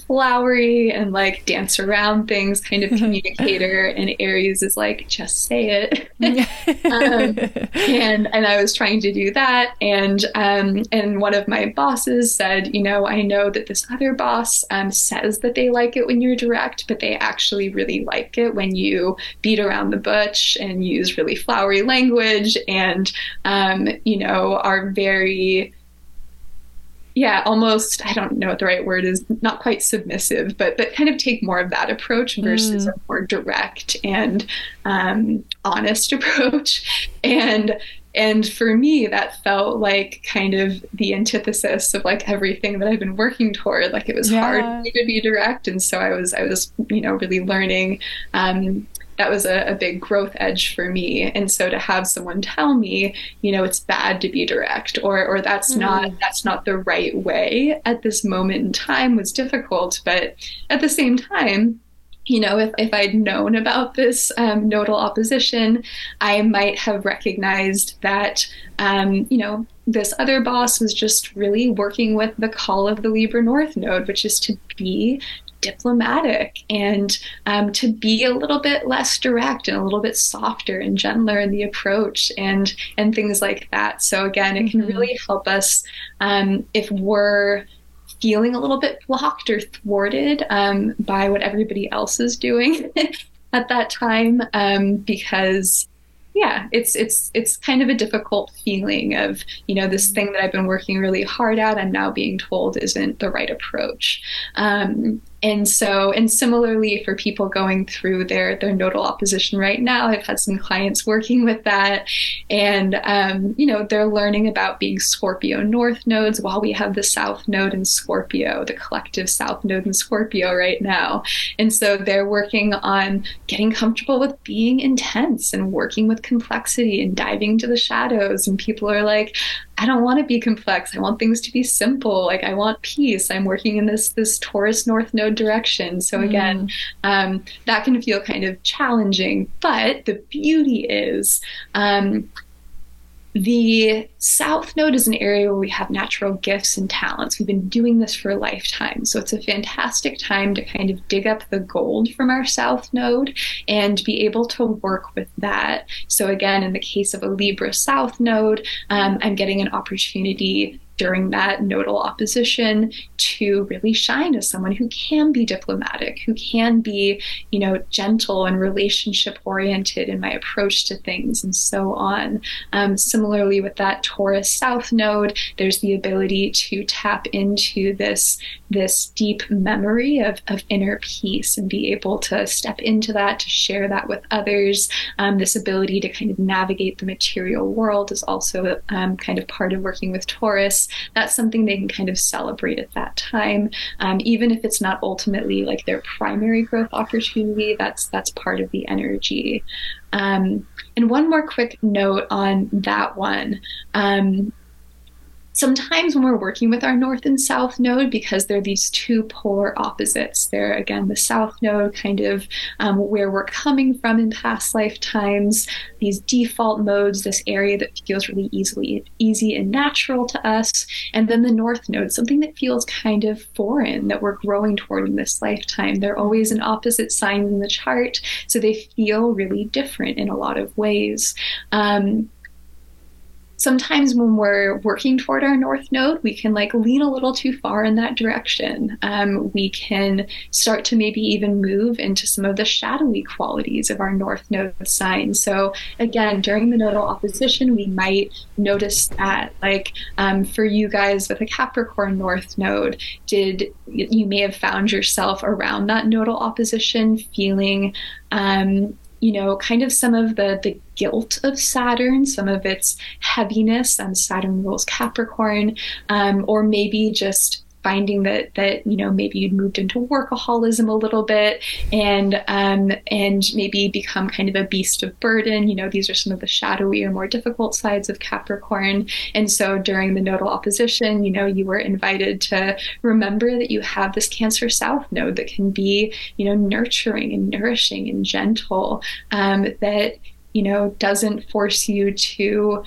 flowery and like dance around things kind of [laughs] communicator and aries is like just say it. [laughs] [laughs] Um, and and i was trying to do that and um, and one of my bosses said you know i know that this other boss um, says that they like it when you're direct but they actually really like it when you beat around the bush and use really flowery language and um, you know are very yeah, almost I don't know what the right word is, not quite submissive, but but kind of take more of that approach versus mm. a more direct and um, honest [laughs] approach. And and for me that felt like kind of the antithesis of like everything that i've been working toward like it was yeah. hard to be direct and so i was i was you know really learning um, that was a, a, big growth edge for me. And so to have someone tell me, you know, it's bad to be direct or or that's mm-hmm. not that's not the right way at this moment in time was difficult. But at the same time, you know, if, if I'd known about this um, nodal opposition, I might have recognized that, um, you know, this other boss was just really working with the call of the Libra North node, which is to be diplomatic and um, to be a little bit less direct and a little bit softer and gentler in the approach and and things like that. So again, it can mm-hmm. really help us um, if we're feeling a little bit blocked or thwarted um, by what everybody else is doing [laughs] at that time um, because yeah it's it's it's kind of a difficult feeling of you know this thing that i've been working really hard at i'm now being told isn't the right approach um, and so and similarly for people going through their their nodal opposition right now i've had some clients working with that. And um, you know they're learning about being scorpio north nodes while we have the south node in scorpio the collective south node in scorpio right now. And so they're working on getting comfortable with being intense and working with complexity and diving into the shadows. And people are like I don't want to be complex. I want things to be simple. Like I want peace. I'm working in this this Taurus North Node direction. So again, mm. um, that can feel kind of challenging. But the beauty is um, the South Node is an area where we have natural gifts and talents. We've been doing this for a lifetime. So it's a fantastic time to kind of dig up the gold from our South Node and be able to work with that. So, again, in the case of a Libra South Node, um, I'm getting an opportunity during that nodal opposition to really shine as someone who can be diplomatic, who can be, you know, gentle and relationship oriented in my approach to things and so on. Um, similarly, with that Taurus South node, there's the ability to tap into this this deep memory of, of inner peace and be able to step into that, to share that with others. Um, this ability to kind of navigate the material world is also um, kind of part of working with Taurus that's something they can kind of celebrate at that time. Um, even if it's not ultimately like their primary growth opportunity, that's that's part of the energy. Um, and one more quick note on that one. Um, sometimes when we're working with our north and south node, because they're these two polar opposites, they're again the south node, kind of um, where we're coming from in past lifetimes, these default modes, this area that feels really easily easy and natural to us, and then the north node, something that feels kind of foreign that we're growing toward in this lifetime. They're always an opposite sign in the chart, so they feel really different in a lot of ways. Um, sometimes when we're working toward our north node, we can like lean a little too far in that direction. Um, we can start to maybe even move into some of the shadowy qualities of our north node sign. So again, during the nodal opposition, we might notice that, like um, for you guys with a Capricorn north node, did you may have found yourself around that nodal opposition feeling um, you know, kind of some of the the guilt of Saturn, some of its heaviness. and Saturn rules Capricorn, um, or maybe just finding that that you know maybe you'd moved into workaholism a little bit and um, and maybe become kind of a beast of burden. You know, these are some of the shadowy or more difficult sides of Capricorn. And so during the nodal opposition, you know, you were invited to remember that you have this Cancer South node that can be you know nurturing and nourishing and gentle. Um, that you know doesn't force you to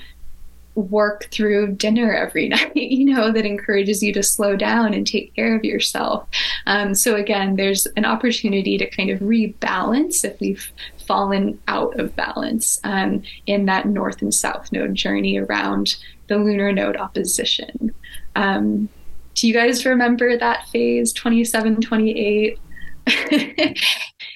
work through dinner every [laughs] night, you know, that encourages you to slow down and take care of yourself. Um, so, again, there's an opportunity to kind of rebalance if we've fallen out of balance um, in that north and south node journey around the lunar node opposition. Um, do you guys remember that phase 27, 28? [laughs]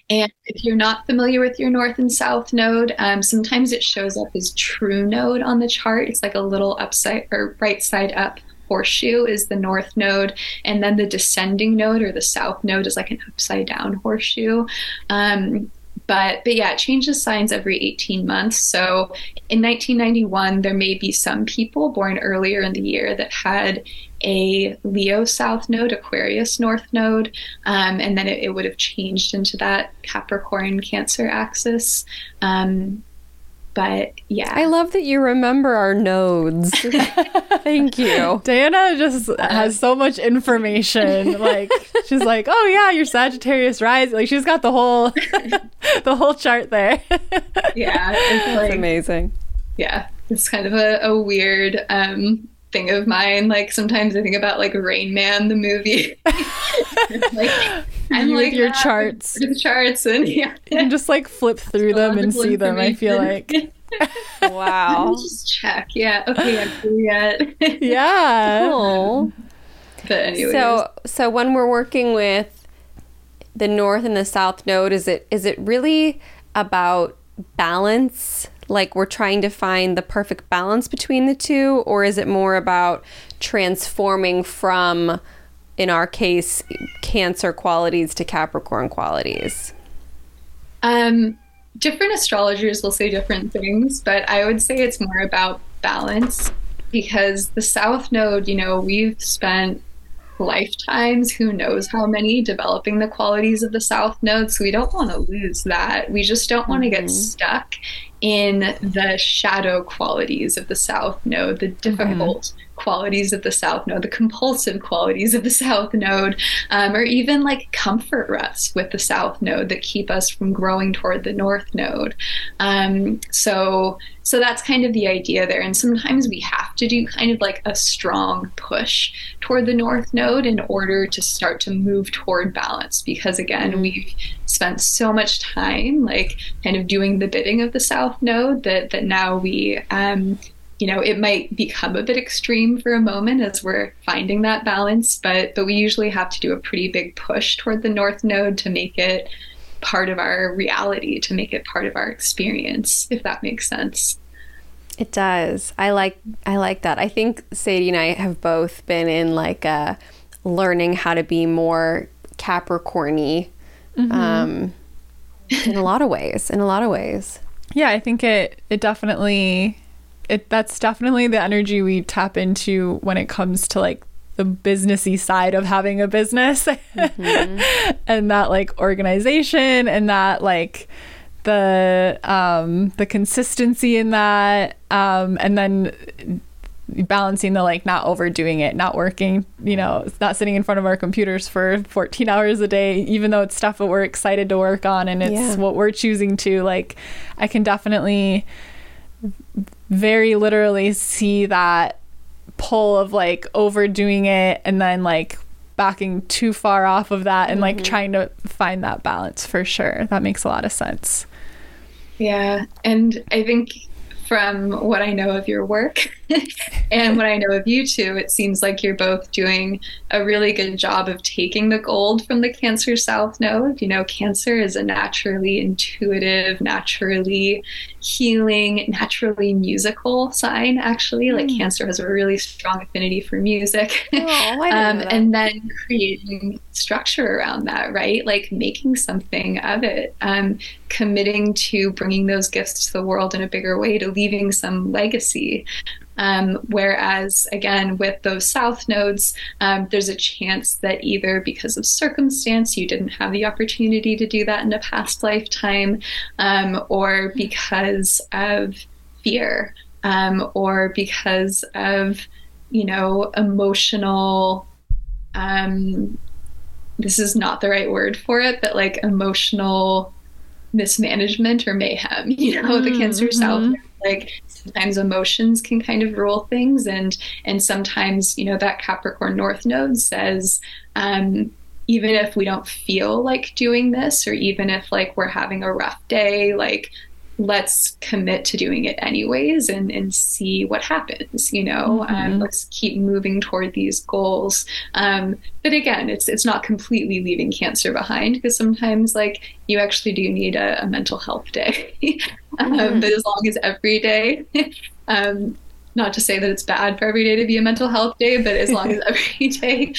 And if you're not familiar with your north and south node, um, sometimes it shows up as true node on the chart. It's like a little upside or right side up horseshoe is the north node, and then the descending node or the south node is like an upside down horseshoe. Um, but but yeah, it changes signs every 18 months. So in 1991, there may be some people born earlier in the year that had a Leo South node, Aquarius North node, um, and then it, it, would have changed into that Capricorn Cancer axis. Um, but yeah. I love that you remember our nodes. [laughs] Thank you. Diana just has so much information. [laughs] Like she's like, "Oh yeah, your Sagittarius rising." Like she's got the whole [laughs] the whole chart there. yeah, it's like, amazing. Yeah, it's kind of a, a weird um, thing of mine. Like sometimes I think about like Rain Man, the movie. [laughs] [laughs] like I'm you like ah, with your yeah, charts, the charts, and yeah, you can just like flip through them and see them. I feel like. [laughs] wow. just check. Yeah. Okay. I'm here yet. yeah. Cool. But anyway. So so when we're working with the north and the south node, is it is it really about balance like we're trying to find the perfect balance between the two or is it more about transforming from in our case cancer qualities to capricorn qualities um different astrologers will say different things but i would say it's more about balance because the south node you know we've spent lifetimes, who knows how many, developing the qualities of the South Node. So we don't want to lose that. We just don't want to get mm-hmm. stuck in the shadow qualities of the South Node, the difficult mm-hmm qualities of the south node, the compulsive qualities of the south node, um, or even like comfort rests with the south node that keep us from growing toward the north node. Um, so, so that's kind of the idea there. And sometimes we have to do kind of like a strong push toward the north node in order to start to move toward balance. Because again, mm-hmm. we've spent so much time like kind of doing the bidding of the south node that that now we um, you know it might become a bit extreme for a moment as we're finding that balance but but we usually have to do a pretty big push toward the north node to make it part of our reality to make it part of our experience if that makes sense. It does. I like i like that. I think sadie and i have both been in like a learning how to be more capricorny mm-hmm. um, in a lot of ways in a lot of ways. Yeah i think it it definitely it that's definitely the energy we tap into when it comes to like the businessy side of having a business [laughs] mm-hmm. and that like organization and that like the um the consistency in that um and then balancing the like not overdoing it, not working, you know, not sitting in front of our computers for 14 hours a day, even though it's stuff that we're excited to work on and it's Yeah. what we're choosing to. Like, I can definitely very literally see that pull of like overdoing it and then like backing too far off of that and like mm-hmm. trying to find that balance for sure. That makes a lot of sense. Yeah. And I think from what I know of your work [laughs] and what I know of you two, it seems like you're both doing a really good job of taking the gold from the Cancer South node. You know, Cancer is a naturally intuitive, naturally healing, naturally musical sign, actually. Like, Cancer has a really strong affinity for music. Oh, [laughs] um, and then creating structure around that, right? Like making something of it, um, committing to bringing those gifts to the world in a bigger way, to leaving some legacy. Um, whereas, again, with those south nodes, um, there's a chance that either because of circumstance you didn't have the opportunity to do that in a past lifetime, um, or because of fear, um, or because of, you know, emotional um this is not the right word for it but like emotional mismanagement or mayhem [laughs] you know the cancer south like sometimes emotions can kind of rule things and and sometimes you know that capricorn north node says um even if we don't feel like doing this or even if like we're having a rough day like let's commit to doing it anyways and, and see what happens you know? Um, let's keep moving toward these goals. Um, but again it's it's not completely leaving cancer behind because sometimes like you actually do need a, a mental health day. [laughs] Um, but as long as every day [laughs] um, not to say that it's bad for every day to be a mental health day but as long as [laughs] every day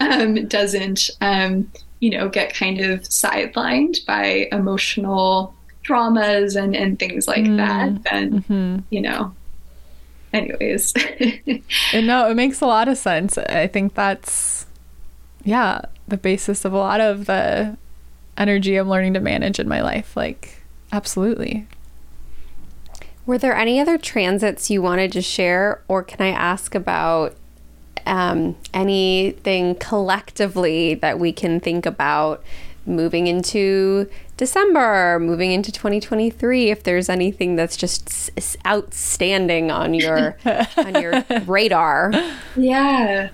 um, doesn't um, you know get kind of sidelined by emotional traumas and, and things like that, then, you know, anyways. [laughs] And no, it makes a lot of sense. I think that's, yeah, the basis of a lot of the energy I'm learning to manage in my life. Like, absolutely. Were there any other transits you wanted to share, or can I ask about um, anything collectively that we can think about moving into December, moving into 2023? If there's anything that's just s- s- outstanding on your [laughs] on your radar. yeah.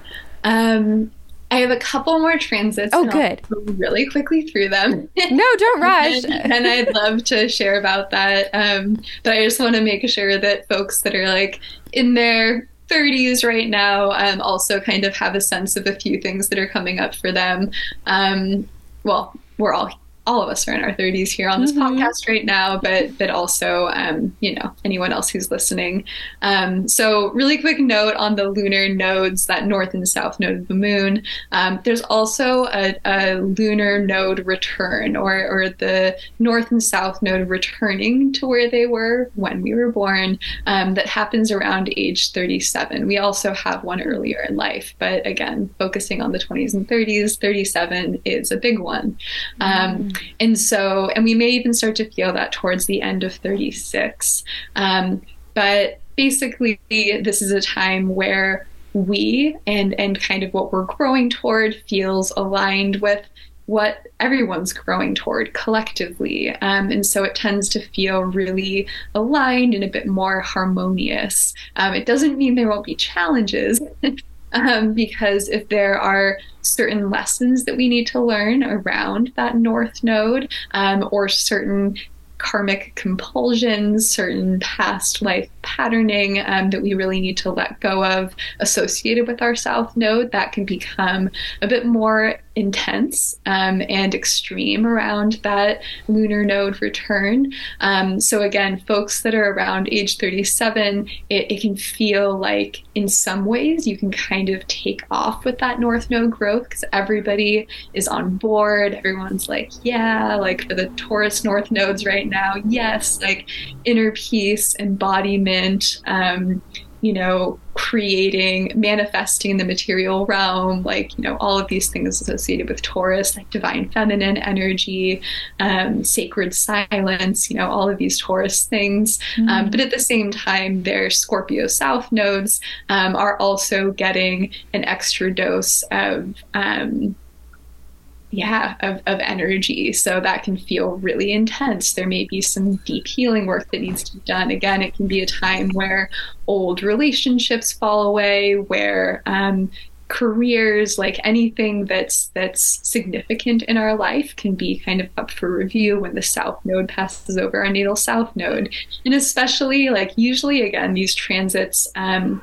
Um, I have a couple more transits. Oh, good. really quickly through them. No, don't rush. and, [laughs] and I'd love to share about that. Um, but I just want to make sure that folks that are like in their 30s right now um, also kind of have a sense of a few things that are coming up for them. Um, well, we're all all of us are in our 30s here on this podcast right now, but but also um, you know anyone else who's listening. Um, so really quick note on the lunar nodes, that north and south node of the moon. Um, there's also a, a lunar node return, or or the north and south node returning to where they were when we were born. Um, that happens around age 37. We also have one earlier in life, but again, focusing on the 20s and 30s, 37 is a big one. Um, and so, and we may even start to feel that towards the end of 36. Um, but basically, this is a time where we and and kind of what we're growing toward feels aligned with what everyone's growing toward collectively. Um, and so it tends to feel really aligned and a bit more harmonious. Um, it doesn't mean there won't be challenges. [laughs] Um, because if there are certain lessons that we need to learn around that north node um, or certain karmic compulsions, certain past life patterning um, that we really need to let go of associated with our south node, that can become a bit more intense um, and extreme around that lunar node return. Um, so, again, folks that are around age 37, it, it can feel like in some ways you can kind of take off with that north node growth because everybody is on board. Everyone's like, yeah, like for the Taurus north nodes right now, yes, like inner peace, embodiment. Um, you know, creating, manifesting the material realm, like, you know, all of these things associated with Taurus, like divine feminine energy, um, sacred silence, you know, all of these Taurus things. Mm-hmm. Um, but at the same time, their Scorpio South nodes um, are also getting an extra dose of um, yeah of, of energy. So that can feel really intense. There may be some deep healing work that needs to be done. Again it can be a time where old relationships fall away where um, careers like anything that's that's significant in our life can be kind of up for review when the south node passes over our natal south node. And especially like usually again these transits um,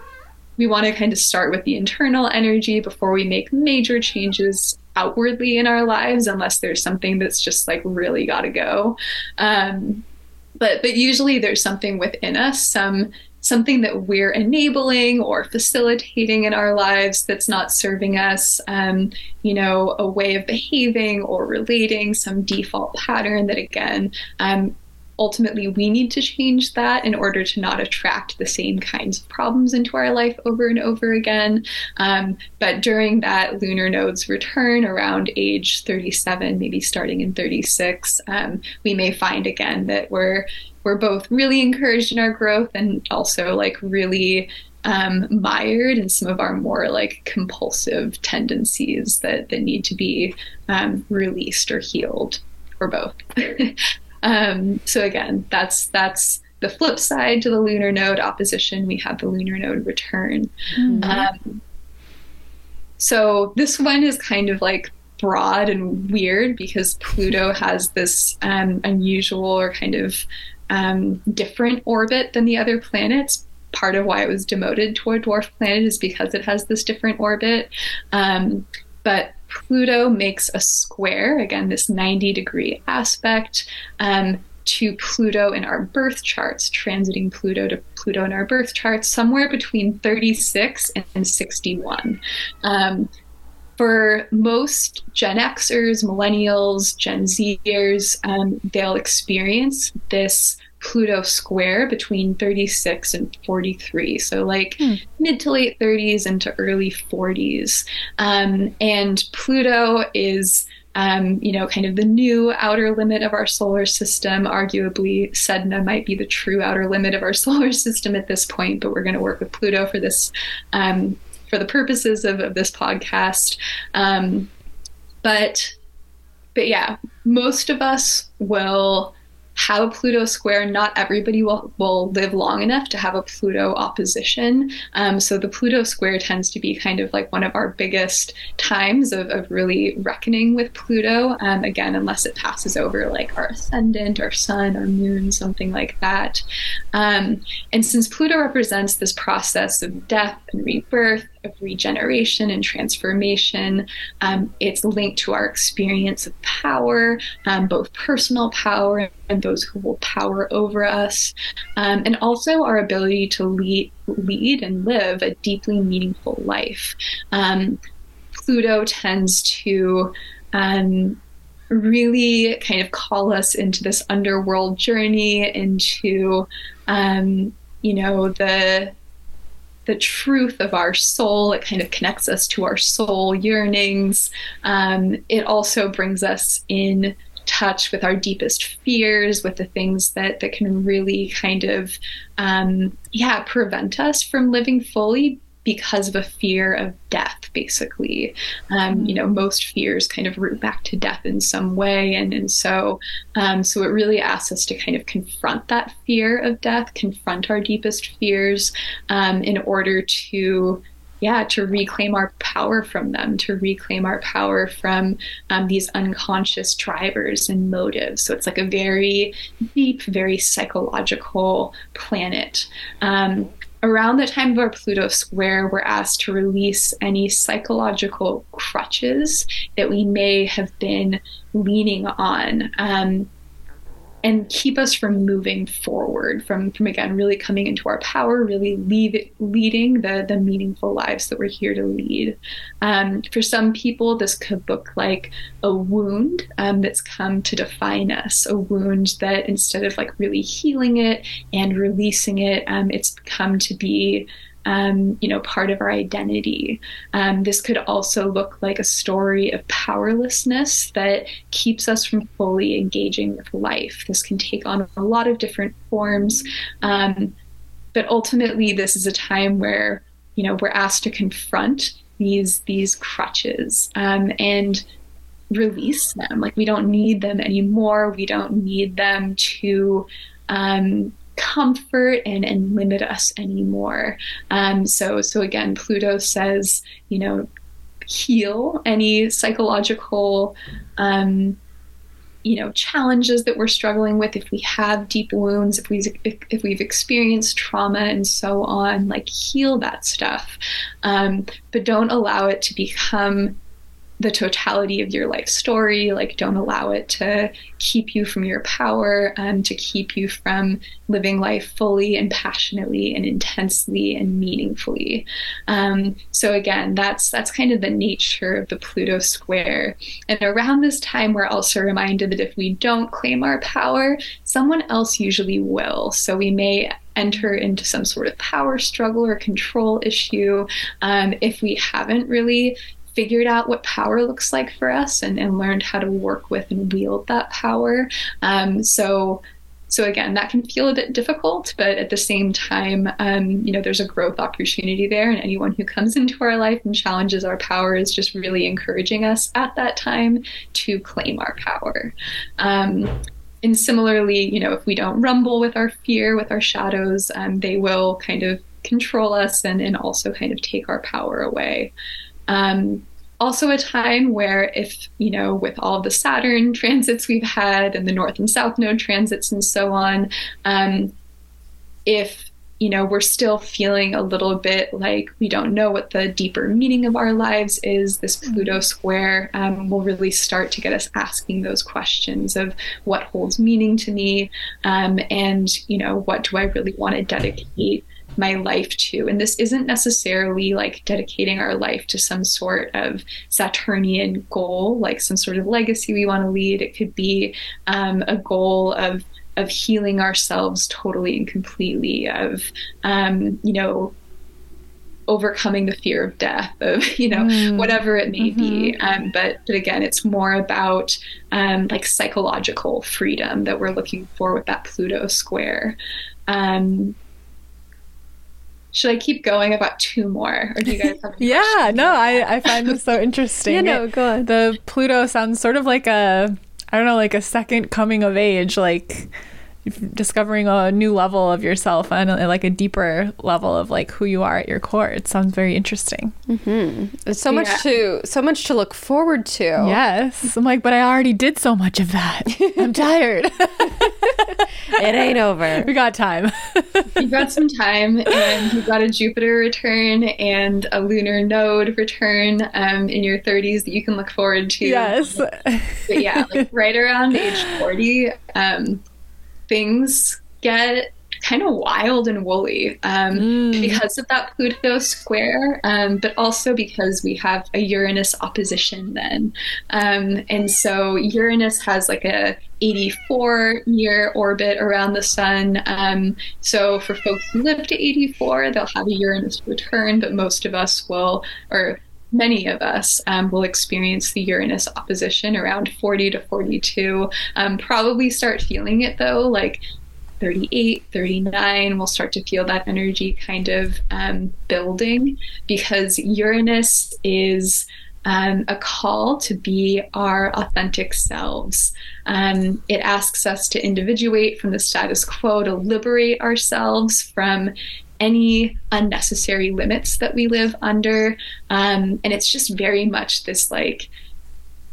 we want to kind of start with the internal energy before we make major changes outwardly in our lives unless there's something that's just like really got to go. Um, but but usually there's something within us some something that we're enabling or facilitating in our lives that's not serving us um, you know a way of behaving or relating some default pattern that again um, ultimately we need to change that in order to not attract the same kinds of problems into our life over and over again. Um, but during that lunar node's return around age 37, maybe starting in 36, um, we may find again that we're we're both really encouraged in our growth and also like really um, mired in some of our more like compulsive tendencies that, that need to be um, released or healed or both. [laughs] Um, so again, that's that's the flip side to the lunar node opposition. We have the lunar node return. Mm-hmm. Um, so this one is kind of like broad and weird because Pluto has this um, unusual or kind of um, different orbit than the other planets. Part of why it was demoted to a dwarf planet is because it has this different orbit. Um, but Pluto makes a square, again, this 90 degree aspect. Um, to Pluto in our birth charts, transiting Pluto to Pluto in our birth charts, somewhere between 36 and 61. Um, for most Gen Xers, millennials, Gen Zers, um, they'll experience this Pluto square between 36 and 43. So, like hmm. mid to late 30s into early 40s. Um, and Pluto is. Um, you know, kind of the new outer limit of our solar system. Arguably, Sedna might be the true outer limit of our [laughs] solar system at this point, but we're going to work with Pluto for this, um, for the purposes of, of this podcast. Um, but, but yeah, most of us will have a Pluto square. Not everybody will, will live long enough to have a Pluto opposition. Um, so the Pluto square tends to be kind of like one of our biggest times of, of really reckoning with Pluto. Um, again, unless it passes over like our ascendant, our sun, our moon, something like that. Um, and since Pluto represents this process of death and rebirth, of regeneration and transformation. Um, it's linked to our experience of power, um, both personal power and those who will power over us, um, and also our ability to lead, lead and live a deeply meaningful life. Um, Pluto tends to um, really kind of call us into this underworld journey, into um, you know the the truth of our soul. It kind of connects us to our soul yearnings. Um, it also brings us in touch with our deepest fears, with the things that that can really kind of, um, yeah, prevent us from living fully because of a fear of death, basically. Um, you know, most fears kind of root back to death in some way, and and so um, so it really asks us to kind of confront that fear of death, confront our deepest fears, um, in order to yeah, to reclaim our power from them, to reclaim our power from um, these unconscious drivers and motives. So it's like a very deep, very psychological planet. Um, around the time of our Pluto square, we're asked to release any psychological crutches that we may have been leaning on. Um, and keep us from moving forward from from again really coming into our power really lead, leading the the meaningful lives that we're here to lead. Um, for some people this could look like a wound um, that's come to define us a wound that instead of like really healing it and releasing it um, it's come to be um, you know, part of our identity. Um, this could also look like a story of powerlessness that keeps us from fully engaging with life. This can take on a lot of different forms, um, but ultimately, this is a time where you know we're asked to confront these these crutches um, and release them. Like we don't need them anymore. We don't need them to um, comfort and, and limit us anymore. Um, so, so again, Pluto says, you know, heal any psychological, um, you know, challenges that we're struggling with. If we have deep wounds, if we if, if we've experienced trauma and so on, like heal that stuff, um, but don't allow it to become the totality of your life story. Like, don't allow it to keep you from your power and um, to keep you from living life fully and passionately and intensely and meaningfully. Um, so again, that's that's kind of the nature of the Pluto square. And around this time, we're also reminded that if we don't claim our power, someone else usually will. So we may enter into some sort of power struggle or control issue um, if we haven't really figured out what power looks like for us and, and learned how to work with and wield that power. Um, so so again, that can feel a bit difficult, but at the same time, um, you know, there's a growth opportunity there, and anyone who comes into our life and challenges our power is just really encouraging us at that time to claim our power. Um, and similarly, you know, if we don't rumble with our fear, with our shadows, um, they will kind of control us and, and also kind of take our power away. Um, also, a time where, if you know, with all the Saturn [laughs] transits we've had and the North and South Node transits and so on, um, if you know we're still feeling a little bit like we don't know what the deeper meaning of our lives is, this mm-hmm. Pluto square um, will really start to get us asking those questions of what holds meaning to me, um, and you know, what do I really want to dedicate my life to. And this isn't necessarily like dedicating our life to some sort of Saturnian goal, like some sort of legacy we want to lead. It could be um, a goal of of healing ourselves totally and completely, of um, you know overcoming the fear of death of you know mm. whatever it may mm-hmm. be um, but but again it's more about um, like psychological freedom that we're looking for with that pluto square um, should I keep going about two more, or do you guys have? [laughs] yeah, no, I I find this so interesting. [laughs] yeah, no, go on. The Pluto sounds sort of like a I don't know, like a second coming of age, like discovering a new level of yourself and uh, like a deeper level of like who you are at your core. It sounds very interesting. Mm-hmm. so yeah. much to so much to look forward to. Yes, I'm like, but I already did so much of that. I'm [laughs] tired. [laughs] it ain't over. We got time. [laughs] you got some time, and you got a Jupiter return and a lunar node return um, in your 30s that you can look forward to. Yes. But yeah, like right around age 40. Um, things get kind of wild and woolly um, mm. because of that Pluto square, um, but also because we have a Uranus opposition then. Um, and so Uranus has like a 84 year orbit around the sun. Um, so for folks who live to 84, they'll have a Uranus return, but most of us will, or many of us um, will experience the Uranus opposition around 40 to 42. Um, probably start feeling it though, like 38, 39, we'll start to feel that energy kind of um, building because Uranus is. Um, a call to be our authentic selves. Um, it asks us to individuate from the status quo, to liberate ourselves from any unnecessary limits that we live under. Um, and it's just very much this like,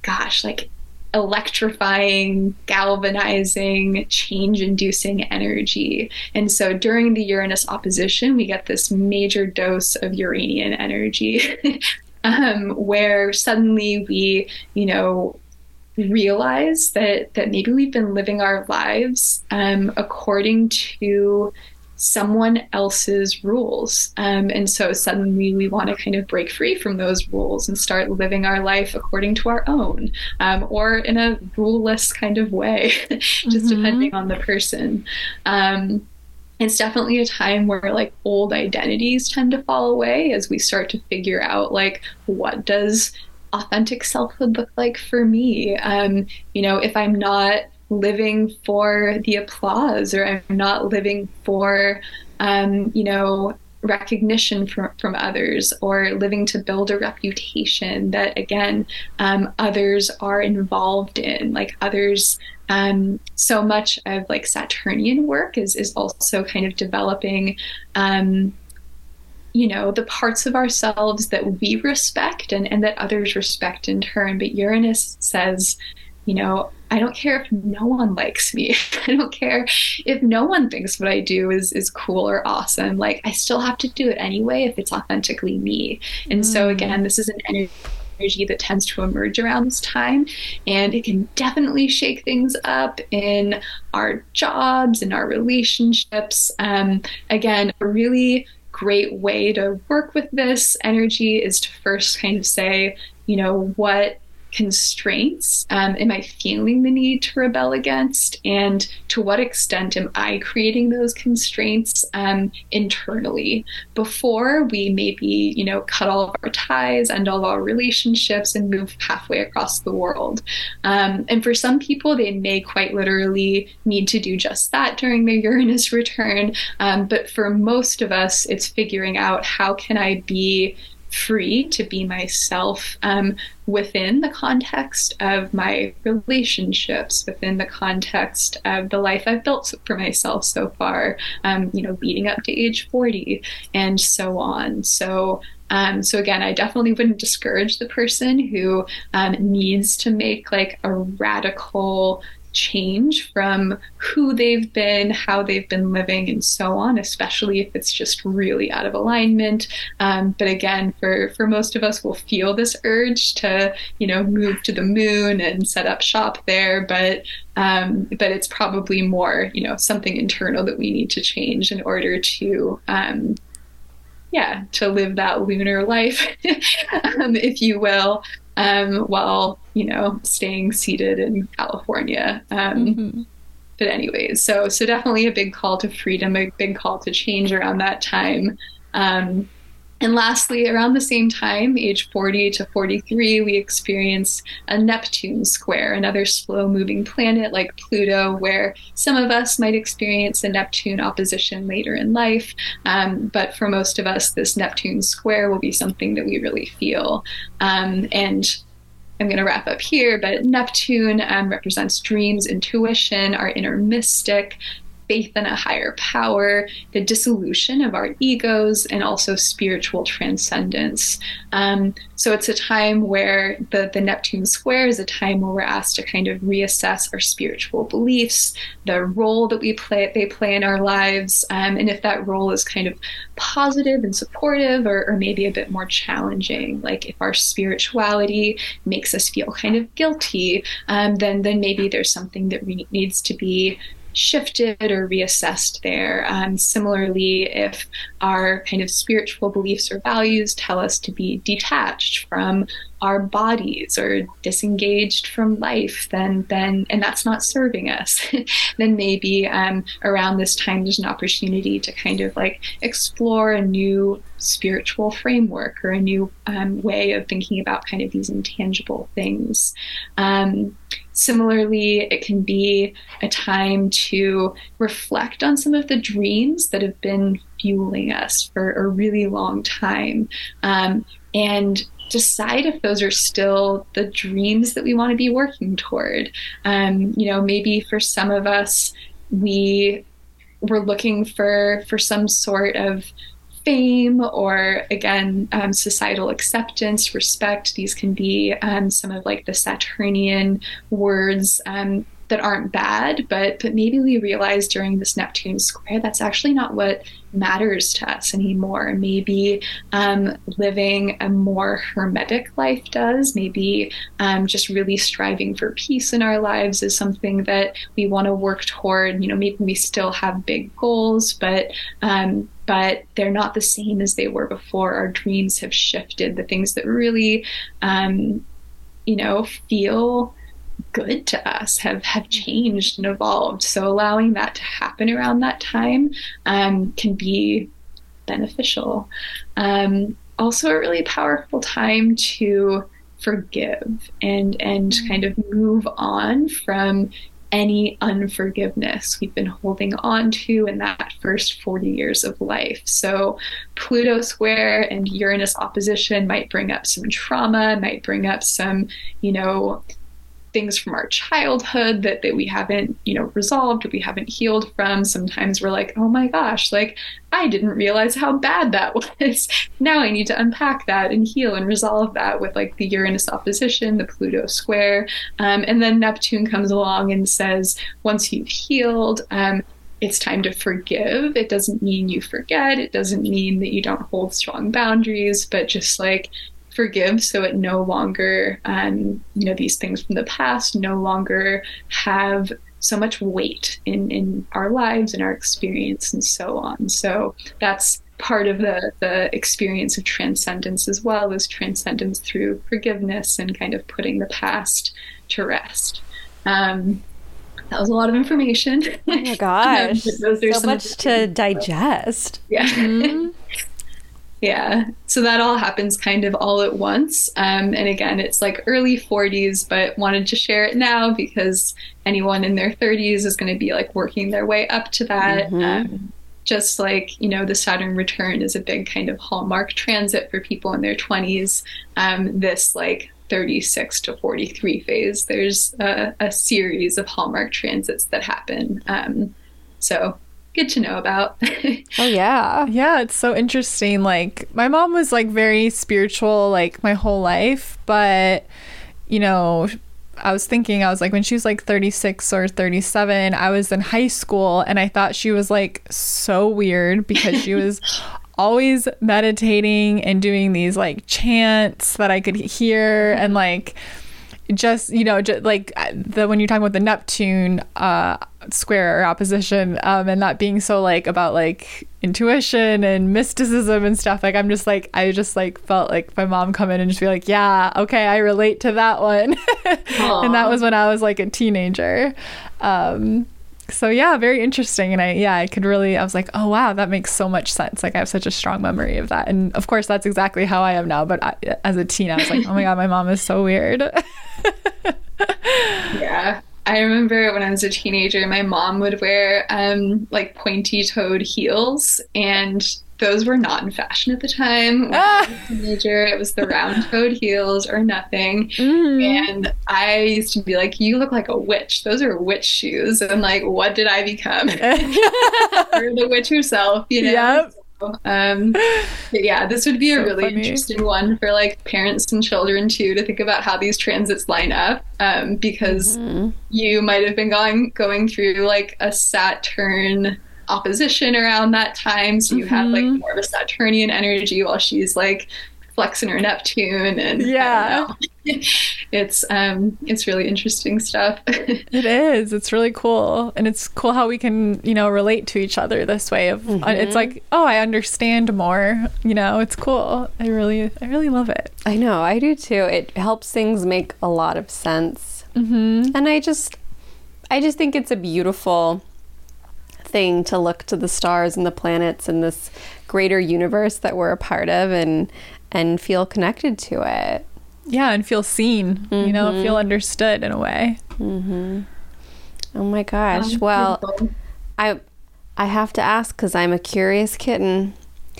gosh, like electrifying, galvanizing, change inducing energy. And so during the Uranus opposition, we get this major dose of Uranian energy. [laughs] um, where suddenly we, you know, realize that that maybe we've been living our lives um, according to someone else's rules. Um, and so suddenly we want to kind of break free from those rules and start living our life according to our own um, or in a ruleless kind of way, [laughs] just mm-hmm. depending on the person. Um, it's definitely a time where like old identities tend to fall away as we start to figure out like what does authentic selfhood look like for me um, you know if i'm not living for the applause or I'm not living for, um, you know, recognition from, from others or living to build a reputation that again um, others are involved in. Like others um, so much of like saturnian work is is also kind of developing um, you know the parts of ourselves that we respect and, and that others respect in turn. But uranus says you know I don't care if no one likes me. [laughs] I don't care if no one thinks what I do is is cool or awesome. Like I still have to do it anyway if it's authentically me. And mm. so again, this is an energy that tends to emerge around this time and it can definitely shake things up in our jobs in our relationships um, again a really great way to work with this energy is to first kind of say you know what constraints um, am I feeling the need to rebel against? And to what extent am I creating those constraints um, internally before we maybe, you know, cut all of our ties and all our relationships and move halfway across the world? Um, and for some people, they may quite literally need to do just that during their [laughs] Uranus return. Um, but for most of us, it's figuring out how can I be free to be myself um, within the context of my relationships, within the context of the life I've built for myself so far, um, you know, leading up to age 40 and so on. So, um, so again, I definitely wouldn't discourage the person who um, needs to make like a radical change from who they've been, how they've been living, and so on, especially if it's just really out of alignment. Um, but again, for, for most of us, we'll feel this urge to, you know, move to the moon and set up shop there. But um, but it's probably more, you know, something internal that we need to change in order to um, yeah, to live that lunar life, [laughs] um, if you will, um, while you know staying seated in California. Um, mm-hmm. But anyways, so so definitely a big call to freedom, a big call to change around that time. Um, and lastly, around the same time, age 40 to 43, we experience a Neptune square, another slow moving planet like Pluto, where some of us might experience a Neptune opposition later in life. Um, but for most of us, this Neptune square will be something that we really feel. Um, and I'm going to wrap up here, but Neptune um, represents dreams, intuition, our inner mystic, faith in a higher power, the dissolution of our egos, and also spiritual transcendence. Um, so it's a time where the, the Neptune square is a time where we're asked to kind of reassess our spiritual beliefs, the role that we play they play in our lives, um, and if that role is kind of positive and supportive or, or maybe a bit more challenging. Like if our spirituality makes us feel kind of guilty, um, then then maybe there's something that needs to be shifted or reassessed there. Um, similarly, if our kind of spiritual beliefs or values tell us to be detached from our bodies or disengaged from life, then then and that's not serving us, [laughs] then maybe um, around this time there's an opportunity to kind of like explore a new spiritual framework or a new um, way of thinking about kind of these intangible things. Similarly, it can be a time to reflect on some of the dreams that have been fueling us for a really long time um, and decide if those are still the dreams that we want to be working toward. Um, you know, maybe for some of us, we were looking for for some sort of fame or again um, societal acceptance respect these can be um, some of like the saturnian words um, that aren't bad, but but maybe we realize during this Neptune square that's actually not what matters to us anymore. Maybe um, living a more hermetic life does. Maybe um, just really striving for peace in our lives is something that we want to work toward. You know, maybe we still have big goals, but um, but they're not the same as they were before. Our dreams have shifted. The things that really, um, you know, feel good to us have have changed and evolved. So allowing that to happen around that time um, can be beneficial. Um, also, a really powerful time to forgive and and mm-hmm. kind of move on from any unforgiveness we've been holding on to in that first 40 years of life. So, Pluto square and Uranus opposition might bring up some trauma, might bring up some, you know, things from our childhood that, that we haven't, you know, resolved we haven't healed from. Sometimes we're like, oh my gosh, like I didn't realize how bad that [laughs] was. now I need to unpack that and heal and resolve that with like the Uranus opposition, the Pluto square. Um, and then Neptune comes along and says, once you've healed, um, it's time to forgive. It doesn't mean you forget. It doesn't mean that you don't hold strong boundaries, but just like forgive so it no longer um, you know these things from the past no longer have so much weight in in our lives and our experience and so on so that's part of the the experience of transcendence as well is transcendence through forgiveness and kind of putting the past to rest um, that was a lot of information. Oh my [laughs] gosh. um, so much to digest. Yeah. Mm-hmm. [laughs] Yeah. So that all happens kind of all at once. Um, and again, it's like early 40s, but wanted to share it now because anyone in their 30s is going to be like working their way up to that. Mm-hmm. Um, just like, you know, the Saturn return is a big kind of hallmark transit for people in their 20s. Um, this like 36 to 43 phase, there's a, a, series of hallmark transits that happen. Um, so good to know about. oh yeah. Yeah, it's so interesting. Like my mom was like very spiritual like my whole life, but you know, I was thinking I was like when she was like 36 or 37, I was in high school and I thought she was like so weird because she was [laughs] always meditating and doing these like chants that I could hear and like just you know just like uh, the when you're talking about the neptune uh square or opposition um and that being so like about like intuition and mysticism and stuff like i'm just like i just like felt like my mom come in and just be like yeah okay i relate to that one. [laughs] And that was when i was like a teenager. Um so yeah, very interesting. And I yeah, I could really I was like, oh wow, that makes so much sense. Like I have such a strong memory of that. And of course, that's exactly how I am now. But I, as a teen, I was like, oh my god, my mom is so weird. [laughs] yeah. I remember when I was a teenager, my mom would wear um, like pointy toed heels, and those were not in fashion at the time. When ah. I was a teenager, it was the round toed heels or nothing. Mm. And I used to be like, You look like a witch. Those are witch shoes. And like, what did I become? [laughs] [laughs] You're the witch herself, you know? Yep. Um, yeah, this would be so a really funny. interesting one for like parents and children too to think about how these transits line up, um, because mm-hmm. you might have been going going through like a Saturn opposition around that time. So you mm-hmm. have like mm-hmm. more of a Saturnian energy while she's like flexing her Neptune and yeah. [laughs] it's um it's really interesting stuff. [laughs] it is. It's really cool. And it's cool how we can, you know, relate to each other this way of uh, mm-hmm. it's like, oh, I understand more, you know, it's cool. I really I really love it. I know, I do too. It helps things make a lot of sense. Mm-hmm. And I just I just think it's a beautiful thing to look to the stars and the planets and this greater universe that we're a part of and and feel connected to it. Yeah, and feel seen, mm-hmm. you know, feel mm-hmm. understood in a way. Mm-hmm. Oh my gosh. Um, well. I I have to ask cuz I'm a curious kitten.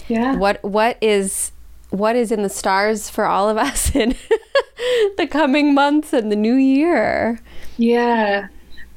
Yeah. What what is what is in the stars for all of us [laughs] in the coming months and the new year? Yeah.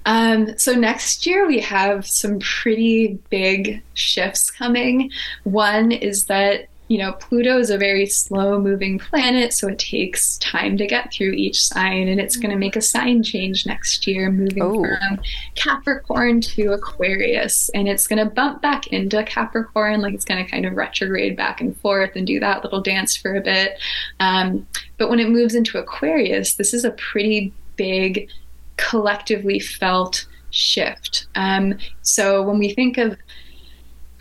Um, so next year we have some pretty big shifts coming. One is that you know, Pluto is a very slow moving planet, so it takes time to get through each sign, and it's going to make a sign change next year, moving oh. from Capricorn to Aquarius, and it's going to bump back into Capricorn, like it's going to kind of retrograde back and forth and do that little dance for a bit. Um, but when it moves into Aquarius, this is a pretty big, collectively felt shift. Um, so when we think of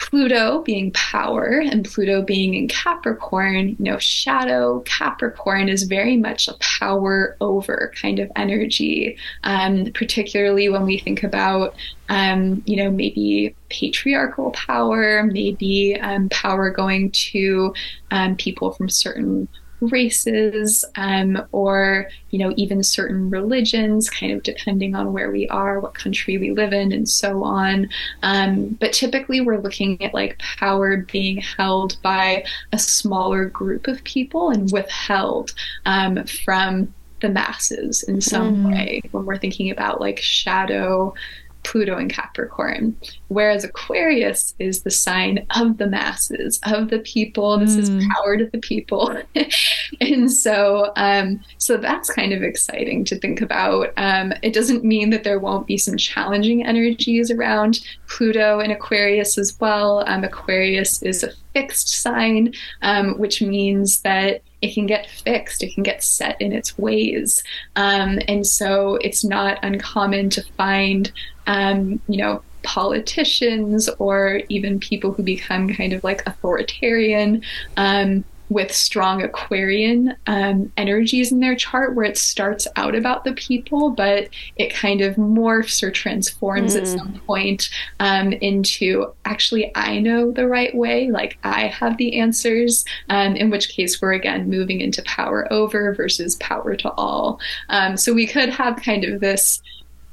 Pluto being power and Pluto being in Capricorn, you know, shadow. Capricorn is very much a power over kind of energy, um, particularly when we think about, um, you know, maybe patriarchal power, maybe um, power going to um, people from certain races um, or you know even certain religions kind of depending on where we are what country we live in and so on um, but typically we're looking at like power being held by a smaller group of people and withheld um, from the masses in some mm. way when we're thinking about like shadow Pluto and Capricorn. Whereas Aquarius is the sign of the masses, of the people. This mm. is power to the people. [laughs] and so um, so that's kind of exciting to think about. Um, it doesn't mean that there won't be some challenging energies around Pluto and Aquarius as well. Um, Aquarius is a fixed sign, um, which means that it can get fixed, it can get set in its ways. Um, and so it's not uncommon to find, um, you know, politicians or even people who become kind of like authoritarian um, with strong Aquarian um, energies in their chart, where it starts out about the people, but it kind of morphs or transforms mm. at some point um, into actually, I know the right way, like I have the answers, um, in which case we're again moving into power over versus power to all. Um, so we could have kind of this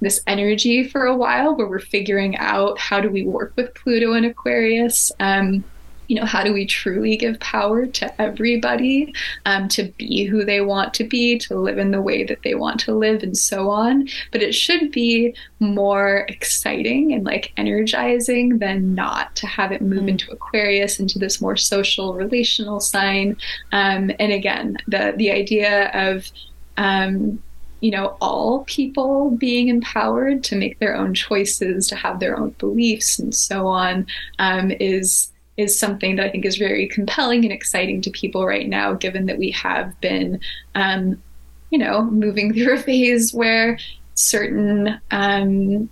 this energy for a while where we're figuring out how do we work with Pluto and Aquarius. Um, you know, how do we truly give power to everybody um, to be who they want to be, to live in the way that they want to live, and so on. But it should be more exciting and like energizing than not to have it move mm. into Aquarius, into this more social, relational sign. Um, and again, the the idea of um, you know, all people being empowered to make their own choices, to have their own beliefs, and so on, um, is is something that I think is very compelling and exciting to people right now, given that we have been, um, you know, moving [laughs] through a phase where certain um,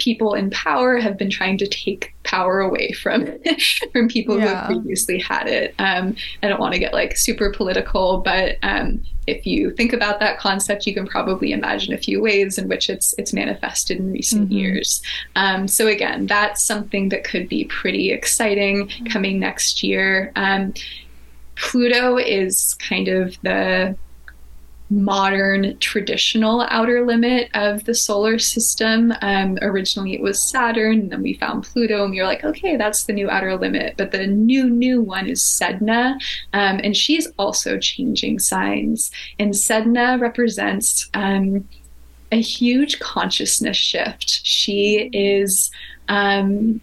people in power have been trying to take power away from [laughs] from people yeah. who have previously had it. Um, I don't want to get like super political, but um, if you think about that concept, you can probably imagine a few ways in which it's it's manifested in recent mm-hmm. years. Um, so again, that's something that could be pretty exciting mm-hmm. coming next year. Um, Pluto is kind of the modern traditional outer limit of the solar system. Um, originally it was Saturn, and then we found Pluto, and we were like, okay, that's the new outer limit. But the new, new one is Sedna, um, and she's also changing signs. And Sedna represents um, a huge consciousness shift. She is, um,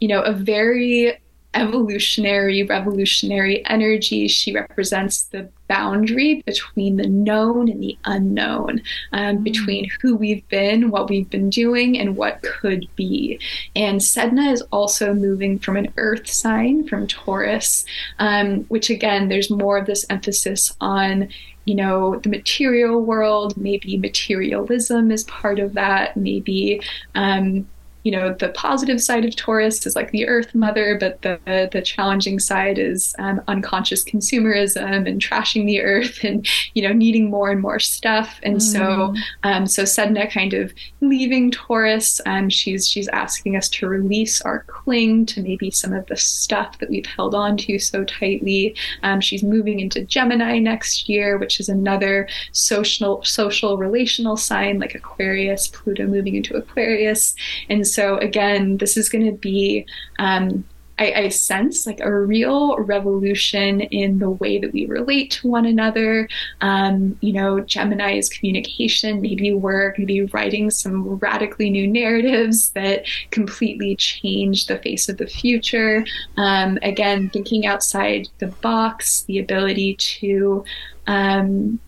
you know, a very evolutionary, revolutionary energy. She represents the boundary between the known and the unknown, um, mm. between who we've been, what we've been doing, and what could be. And Sedna is also moving from an earth sign, from Taurus, um, which again, there's more of this emphasis on you know, the material world, maybe materialism is part of that, maybe um, you know the positive side of Taurus is like the Earth Mother, but the the challenging side is um, unconscious consumerism and trashing the Earth and you know needing more and more stuff. And mm. so um, so Sedna kind of leaving Taurus, and um, she's she's asking us to release our cling to maybe some of the stuff that we've held on to so tightly. Um, she's moving into Gemini next year, which is another social social relational sign like Aquarius, Pluto moving into Aquarius, and so again, this is going to be um, I, I, sense like a real revolution in the way that we relate to one another. Um, you know, Gemini's communication. Maybe we're going to be writing some radically new narratives that completely change the face of the future. Um, again, thinking outside the box, the ability to um,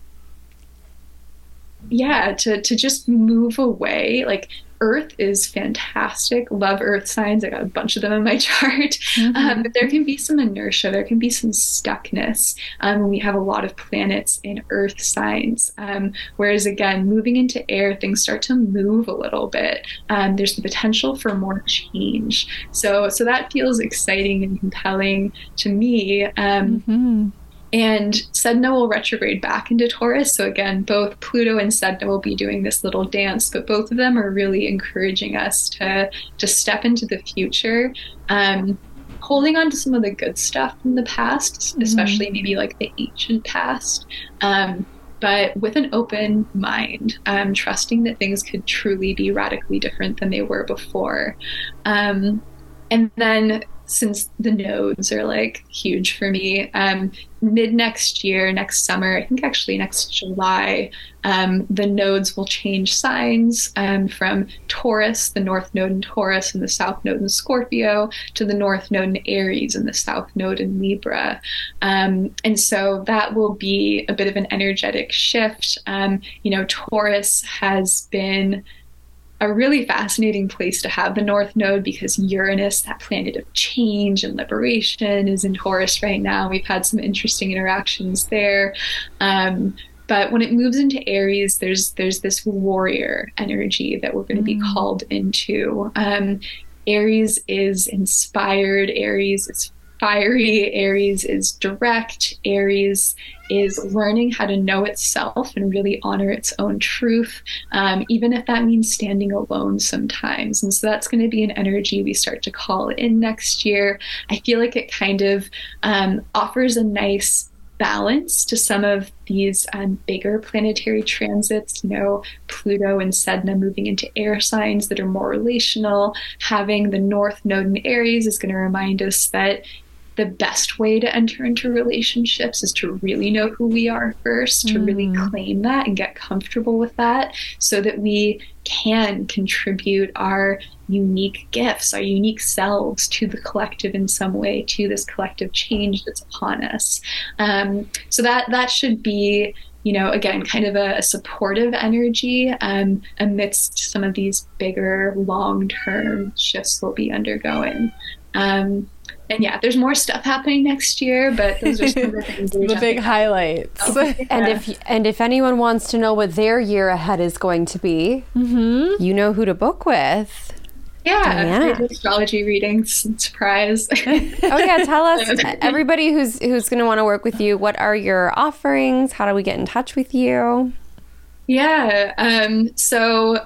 yeah to to just move away like earth is fantastic. Love earth signs. I got a bunch of them in my [laughs] chart. Mm-hmm. um, but there can be some inertia. There can be some stuckness. Um, we have a lot of planets in earth signs. Um, whereas again moving into air things start to move a little bit. Um, there's the potential for more change. So so that feels exciting and compelling to me. Um, mm-hmm. And Sedna will retrograde back into Taurus. So, again, both Pluto and Sedna will be doing this little dance, but both of them are really encouraging us to, to step into the future. Um, holding on to some of the good stuff from the past, mm-hmm. especially maybe like the ancient past, um, but with an open mind, um, trusting that things could truly be radically different than they were before. Um, and then since the nodes are like huge for me. Mid next year, next summer, I think actually next July, um, the nodes will change signs um, from Taurus, the north node in Taurus, and the south node in Scorpio, to the north node in Aries and the south node in Libra. Um, and so that will be a bit of an energetic shift. Um, you know, Taurus has been a really fascinating place to have the North Node because Uranus, that planet of change and liberation, is in Taurus right now. We've had some interesting interactions there. Um, but when it moves into Aries, there's there's this warrior energy that we're going to be mm. called into. Um, Aries is inspired. Aries is fiery. Aries is direct. Aries is learning how to know itself and really honor its own truth, um, even if that means standing alone sometimes. And so that's going to be an energy we start to call in next year. I feel like it kind of um, offers a nice balance to some of these um, bigger planetary transits, you know, Pluto and Sedna moving into air signs that are more relational. Having the North Node in Aries is going to remind us that the best way to enter into relationships is to really know who we are first, to really mm. claim that and get comfortable with that so that we can contribute our unique gifts, our unique selves to the collective in some way, to this collective change that's upon us. Um, so that that should be you know, again, kind of a, a supportive energy um, amidst some of these bigger long term shifts we'll be undergoing. Um, and yeah, there's more stuff happening next year, but those are some of the [laughs] things. the big highlights. Oh, yeah. And if and if anyone wants to know what their year ahead is going to be, mm-hmm. you know who to book with. Yeah, astrology readings. Surprise. [laughs] oh yeah, tell us [laughs] everybody who's who's going to want to work with you. What are your offerings? How do we get in touch with you? Yeah. Um, so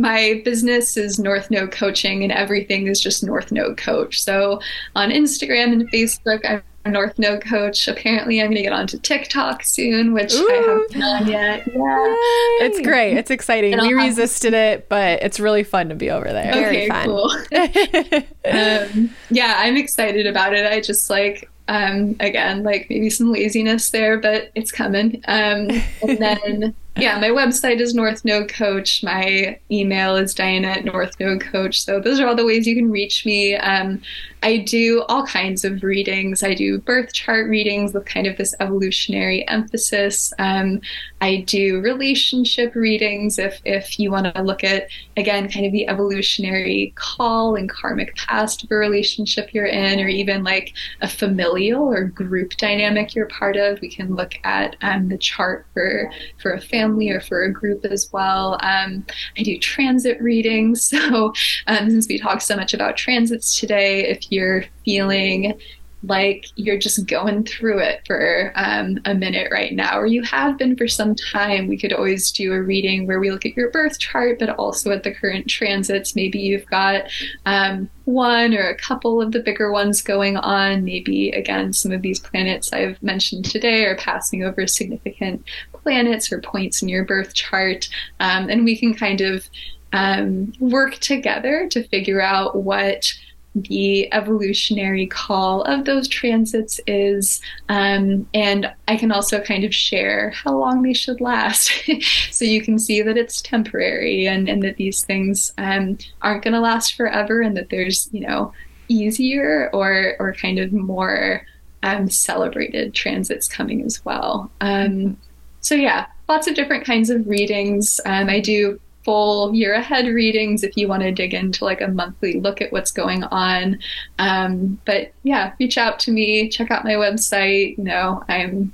my business is North Node Coaching, and everything is just North Node Coach. So on Instagram and Facebook, I'm North Node Coach. Apparently, I'm going to get onto TikTok soon, which Ooh. I haven't done yet. Yeah, Yay. it's great. It's exciting. And we I'll resisted have... it, but it's really fun to be over there. Very fun. Cool. [laughs] um, yeah, I'm excited about it. I just like um, again, like maybe some laziness there, but it's coming. Um, and [laughs] then yeah, my website is North Node Coach. My email is Diana at North Node Coach. So those are all the ways you can reach me. Um, I do all kinds of readings. I do birth chart readings with kind of this evolutionary emphasis. Um, I do relationship readings if if you want to look at again kind of the evolutionary call and karmic past of a relationship you're in, or even like a familial or group dynamic you're part of. We can look at um, the chart for for a family or for a group as well. Um, I do transit readings. [laughs] So um, since we talked so much about transits today, if you're feeling like you're just going through it for um, a minute right now, or you have been for some time, we could always do a reading where we look at your birth chart, but also at the current transits. Maybe you've got um, one or a couple of the bigger ones going on. Maybe, again, some of these planets I've mentioned today are passing over significant planets or points in your birth chart. Um, and we can kind of um, work together to figure out what the evolutionary call of those transits is. Um, and I can also kind of share how long they should last. [laughs] so you can see that it's temporary and, and that these things um, aren't going to last forever and that there's, you know, easier or, or kind of more um, celebrated transits coming as well. Um, so, yeah, lots of different kinds of readings. Um, I do full year ahead readings if you want to dig into like a monthly look at what's going on. Um, but yeah, reach out to me, check out my website. You know, I'm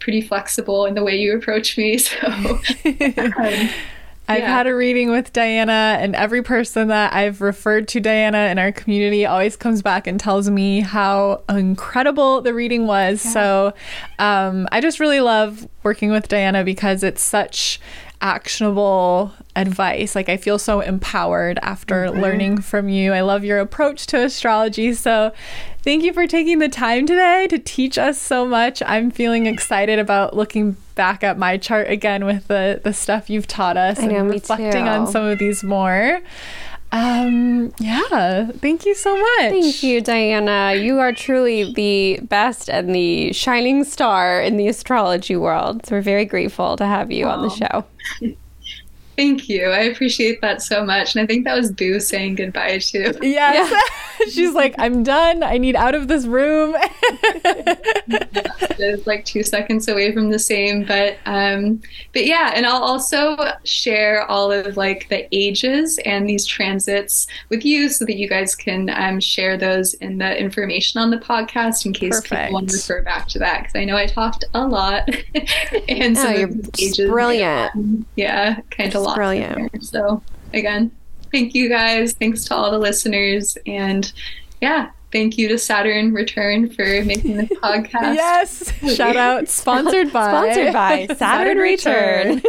pretty flexible in the way you approach me. [laughs] So, [laughs] um, I've Yeah. had a reading with Diana, and every person that I've referred to Diana in our community always comes back and tells me how incredible the reading was. So um, I just really love working with Diana because it's such actionable advice. Like, I feel so empowered after learning from you. I love your approach to astrology. So, thank you for taking the time today to teach us so much. I'm feeling excited about looking back at my chart again with the the stuff you've taught us know, and reflecting on some of these more. Um, yeah, thank you so much. Thank you, Diana. You are truly the best and the shining star in the astrology world. So we're very grateful to have you on the show. [laughs] thank you. I appreciate that so much. And I think that was Boo saying goodbye too. Yes. [laughs] She's like, I'm done. I need out of this room. [laughs] it's like two seconds away from the same but um but yeah and i'll also share all of like the ages and these transits with you so that you guys can um, share those in the information on the podcast in case people want to refer back to that because i know i talked a lot [laughs] and Oh, some you're of the just ages brilliant. yeah kind of lost in brilliant. there. so again thank you guys thanks to all the listeners and yeah thank you to saturn return for making this [laughs] podcast yes. Shout out. [laughs] Sponsored by. Sponsored by [laughs] Saturn Return.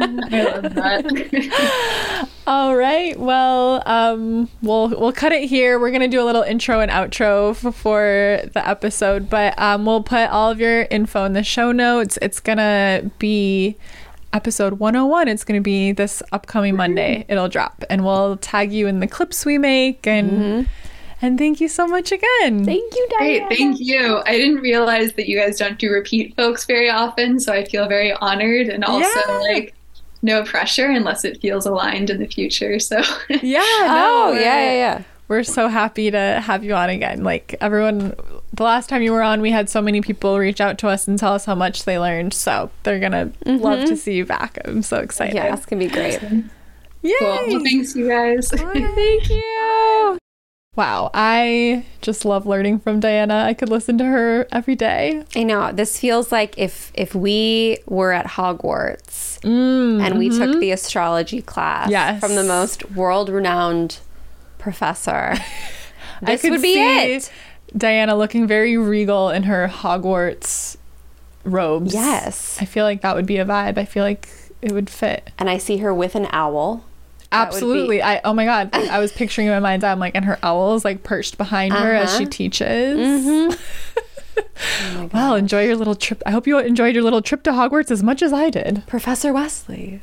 I love that. All right. Well, um, we'll we'll cut it here. We're gonna do a little intro and outro f- for the episode, but um, we'll put all of your info in the show notes. It's gonna be episode 101. It's gonna be this upcoming Monday. Mm-hmm. It'll drop, and we'll tag you in the clips we make. And mm-hmm. and thank you so much again. Thank you, Diana. Great, thank you. I didn't realize that you guys don't do repeat folks very often, so I feel very honored and also Yeah. like no pressure unless it feels aligned in the future. So yeah. [laughs] Oh, yeah, yeah, yeah. We're so happy to have you on again. Like everyone, the last time you were on, we had so many people reach out to us and tell us how much they learned. So they're gonna love to see you back. I'm so excited. Yeah, it's going to be great. Yay! cool. Well, thanks you guys. [laughs] Thank you. Wow, I just love learning from Diana. I could listen to her every day. I know. This feels like if if we were at Hogwarts Mm, and we took the astrology class Yes. from the most world-renowned professor. [laughs] I This could would be see it. Diana looking very regal in her Hogwarts robes. Yes. I feel like that would be a vibe. I feel like it would fit. And I see her with an owl. Would be- Absolutely. I oh my god. I was picturing in my mind's eye, I'm like, and her owl is like perched behind her as she Uh-huh. teaches. Mm-hmm. [laughs] Well, enjoy your little trip. I hope you enjoyed your little trip to Hogwarts as much as I did. Professor Wesley.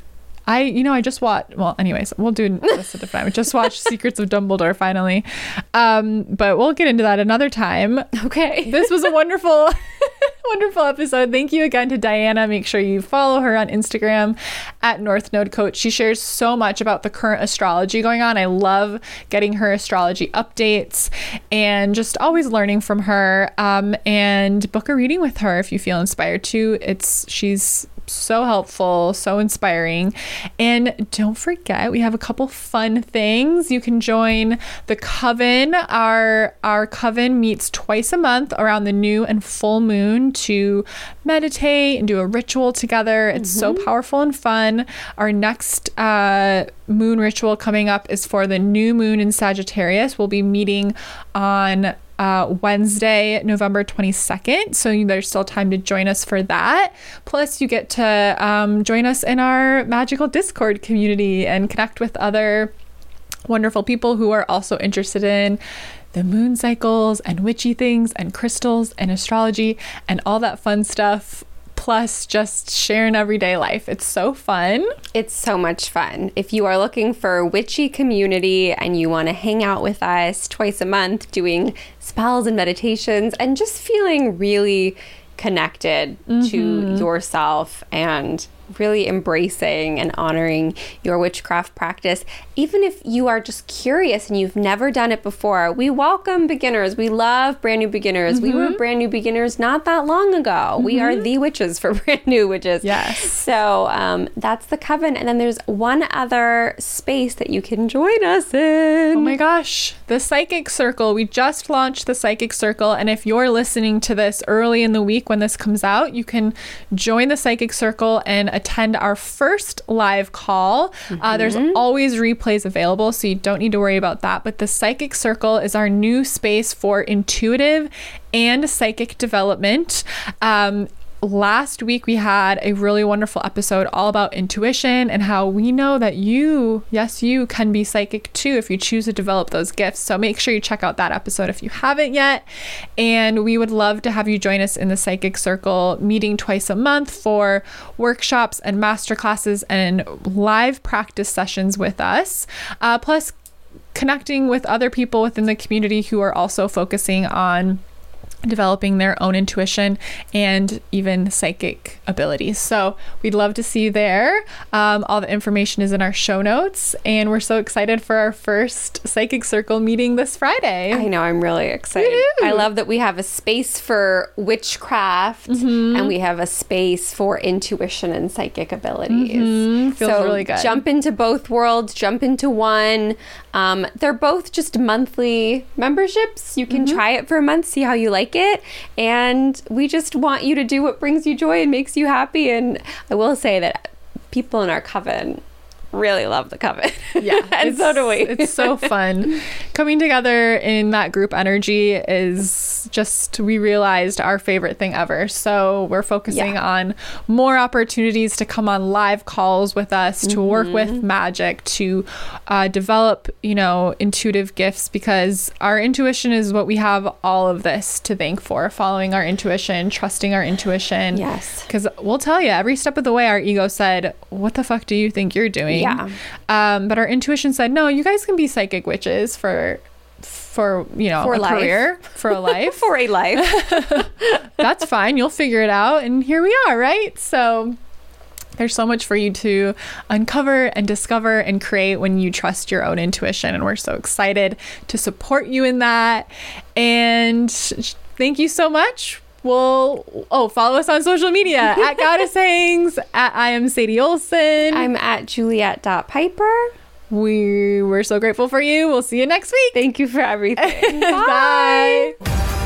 I, you know, I just watched. Well, anyways, we'll do this at a time. I just watched [laughs] Secrets of Dumbledore finally, um, but we'll get into that another time. Okay. This was a wonderful, [laughs] wonderful episode. Thank you again to Diana. Make sure you follow her on Instagram at North Node Coach. She shares so much about the current astrology going on. I love getting her astrology updates and just always learning from her. Um, and book a reading with her if you feel inspired to. It's she's so helpful, so inspiring. And don't forget, we have a couple fun things. You can join the coven. Our our coven meets twice a month around the new and full moon to meditate and do a ritual together. It's so powerful and fun. Our next uh, moon ritual coming up is for the new moon in Sagittarius. We'll be meeting on uh, Wednesday, November 22nd. So there's still time to join us for that. Plus, you get to um, join us in our magical Discord community and connect with other wonderful people who are also interested in the moon cycles and witchy things and crystals and astrology and all that fun stuff. Plus just sharing everyday life. It's so fun. It's so much fun. If you are looking for a witchy community and you want to hang out with us twice a month doing spells and meditations and just feeling really connected to mm-hmm. yourself and really embracing and honoring your witchcraft practice. Even if you are just curious and you've never done it before, we welcome beginners. We love brand new beginners. We were brand new beginners not that long ago. We are the witches for [laughs] brand new witches. Yes. So um, that's the coven. And then there's one other space that you can join us in. Oh my gosh, the Psychic Circle. We just launched the Psychic Circle. And if you're listening to this early in the week when this comes out, you can join the Psychic Circle and attend our first live call. Uh, there's always replays available, so you don't need to worry about that. But the Psychic Circle is our new space for intuitive and psychic development. Um, last week we had a really wonderful episode all about intuition and how we know that you, yes, you can be psychic too if you choose to develop those gifts. So make sure you check out that episode if you haven't yet. And we would love to have you join us in the Psychic Circle meeting twice a month for workshops and masterclasses and live practice sessions with us. Uh, plus, connecting with other people within the community who are also focusing on developing their own intuition and even psychic abilities. So we'd love to see you there. Um, all the information is in our show notes, and we're so excited for our first Psychic Circle meeting this Friday. I know, I'm really excited. Woohoo! I love that we have a space for witchcraft Mm-hmm. and we have a space for intuition and psychic abilities. Mm-hmm. Feels really good. Jump into both worlds, jump into one. Um, they're both just monthly memberships. You Mm-hmm. can try it for a month, see how you like it. And we just want you to do what brings you joy and makes you happy. And I will say that people in our coven really love the coven. [laughs] Yeah, and so do we. it's so [laughs] fun. Coming together in that group energy is just, we realized our favorite thing ever. So we're focusing Yeah. on more opportunities to come on live calls with us, to work Mm-hmm. with magic, to uh, develop, you know, intuitive gifts because our intuition is what we have all of this to thank for following our intuition, trusting our intuition. Yes. Because we'll tell you every step of the way, our ego said, What the fuck do you think you're doing? Yeah. Um, but our intuition said, No, you guys can be psychic witches for. For you know For a life. career for a [laughs] life for a life. [laughs] that's fine you'll figure it out and here we are right so there's so much for you to uncover and discover and create when you trust your own intuition and we're so excited to support you in that and thank you so much well oh follow us on social media [laughs] at goddess hangs at i am sadie olson I'm at juliet.piper. we we're so grateful for you we'll see you next week Thank you for everything. [laughs] bye.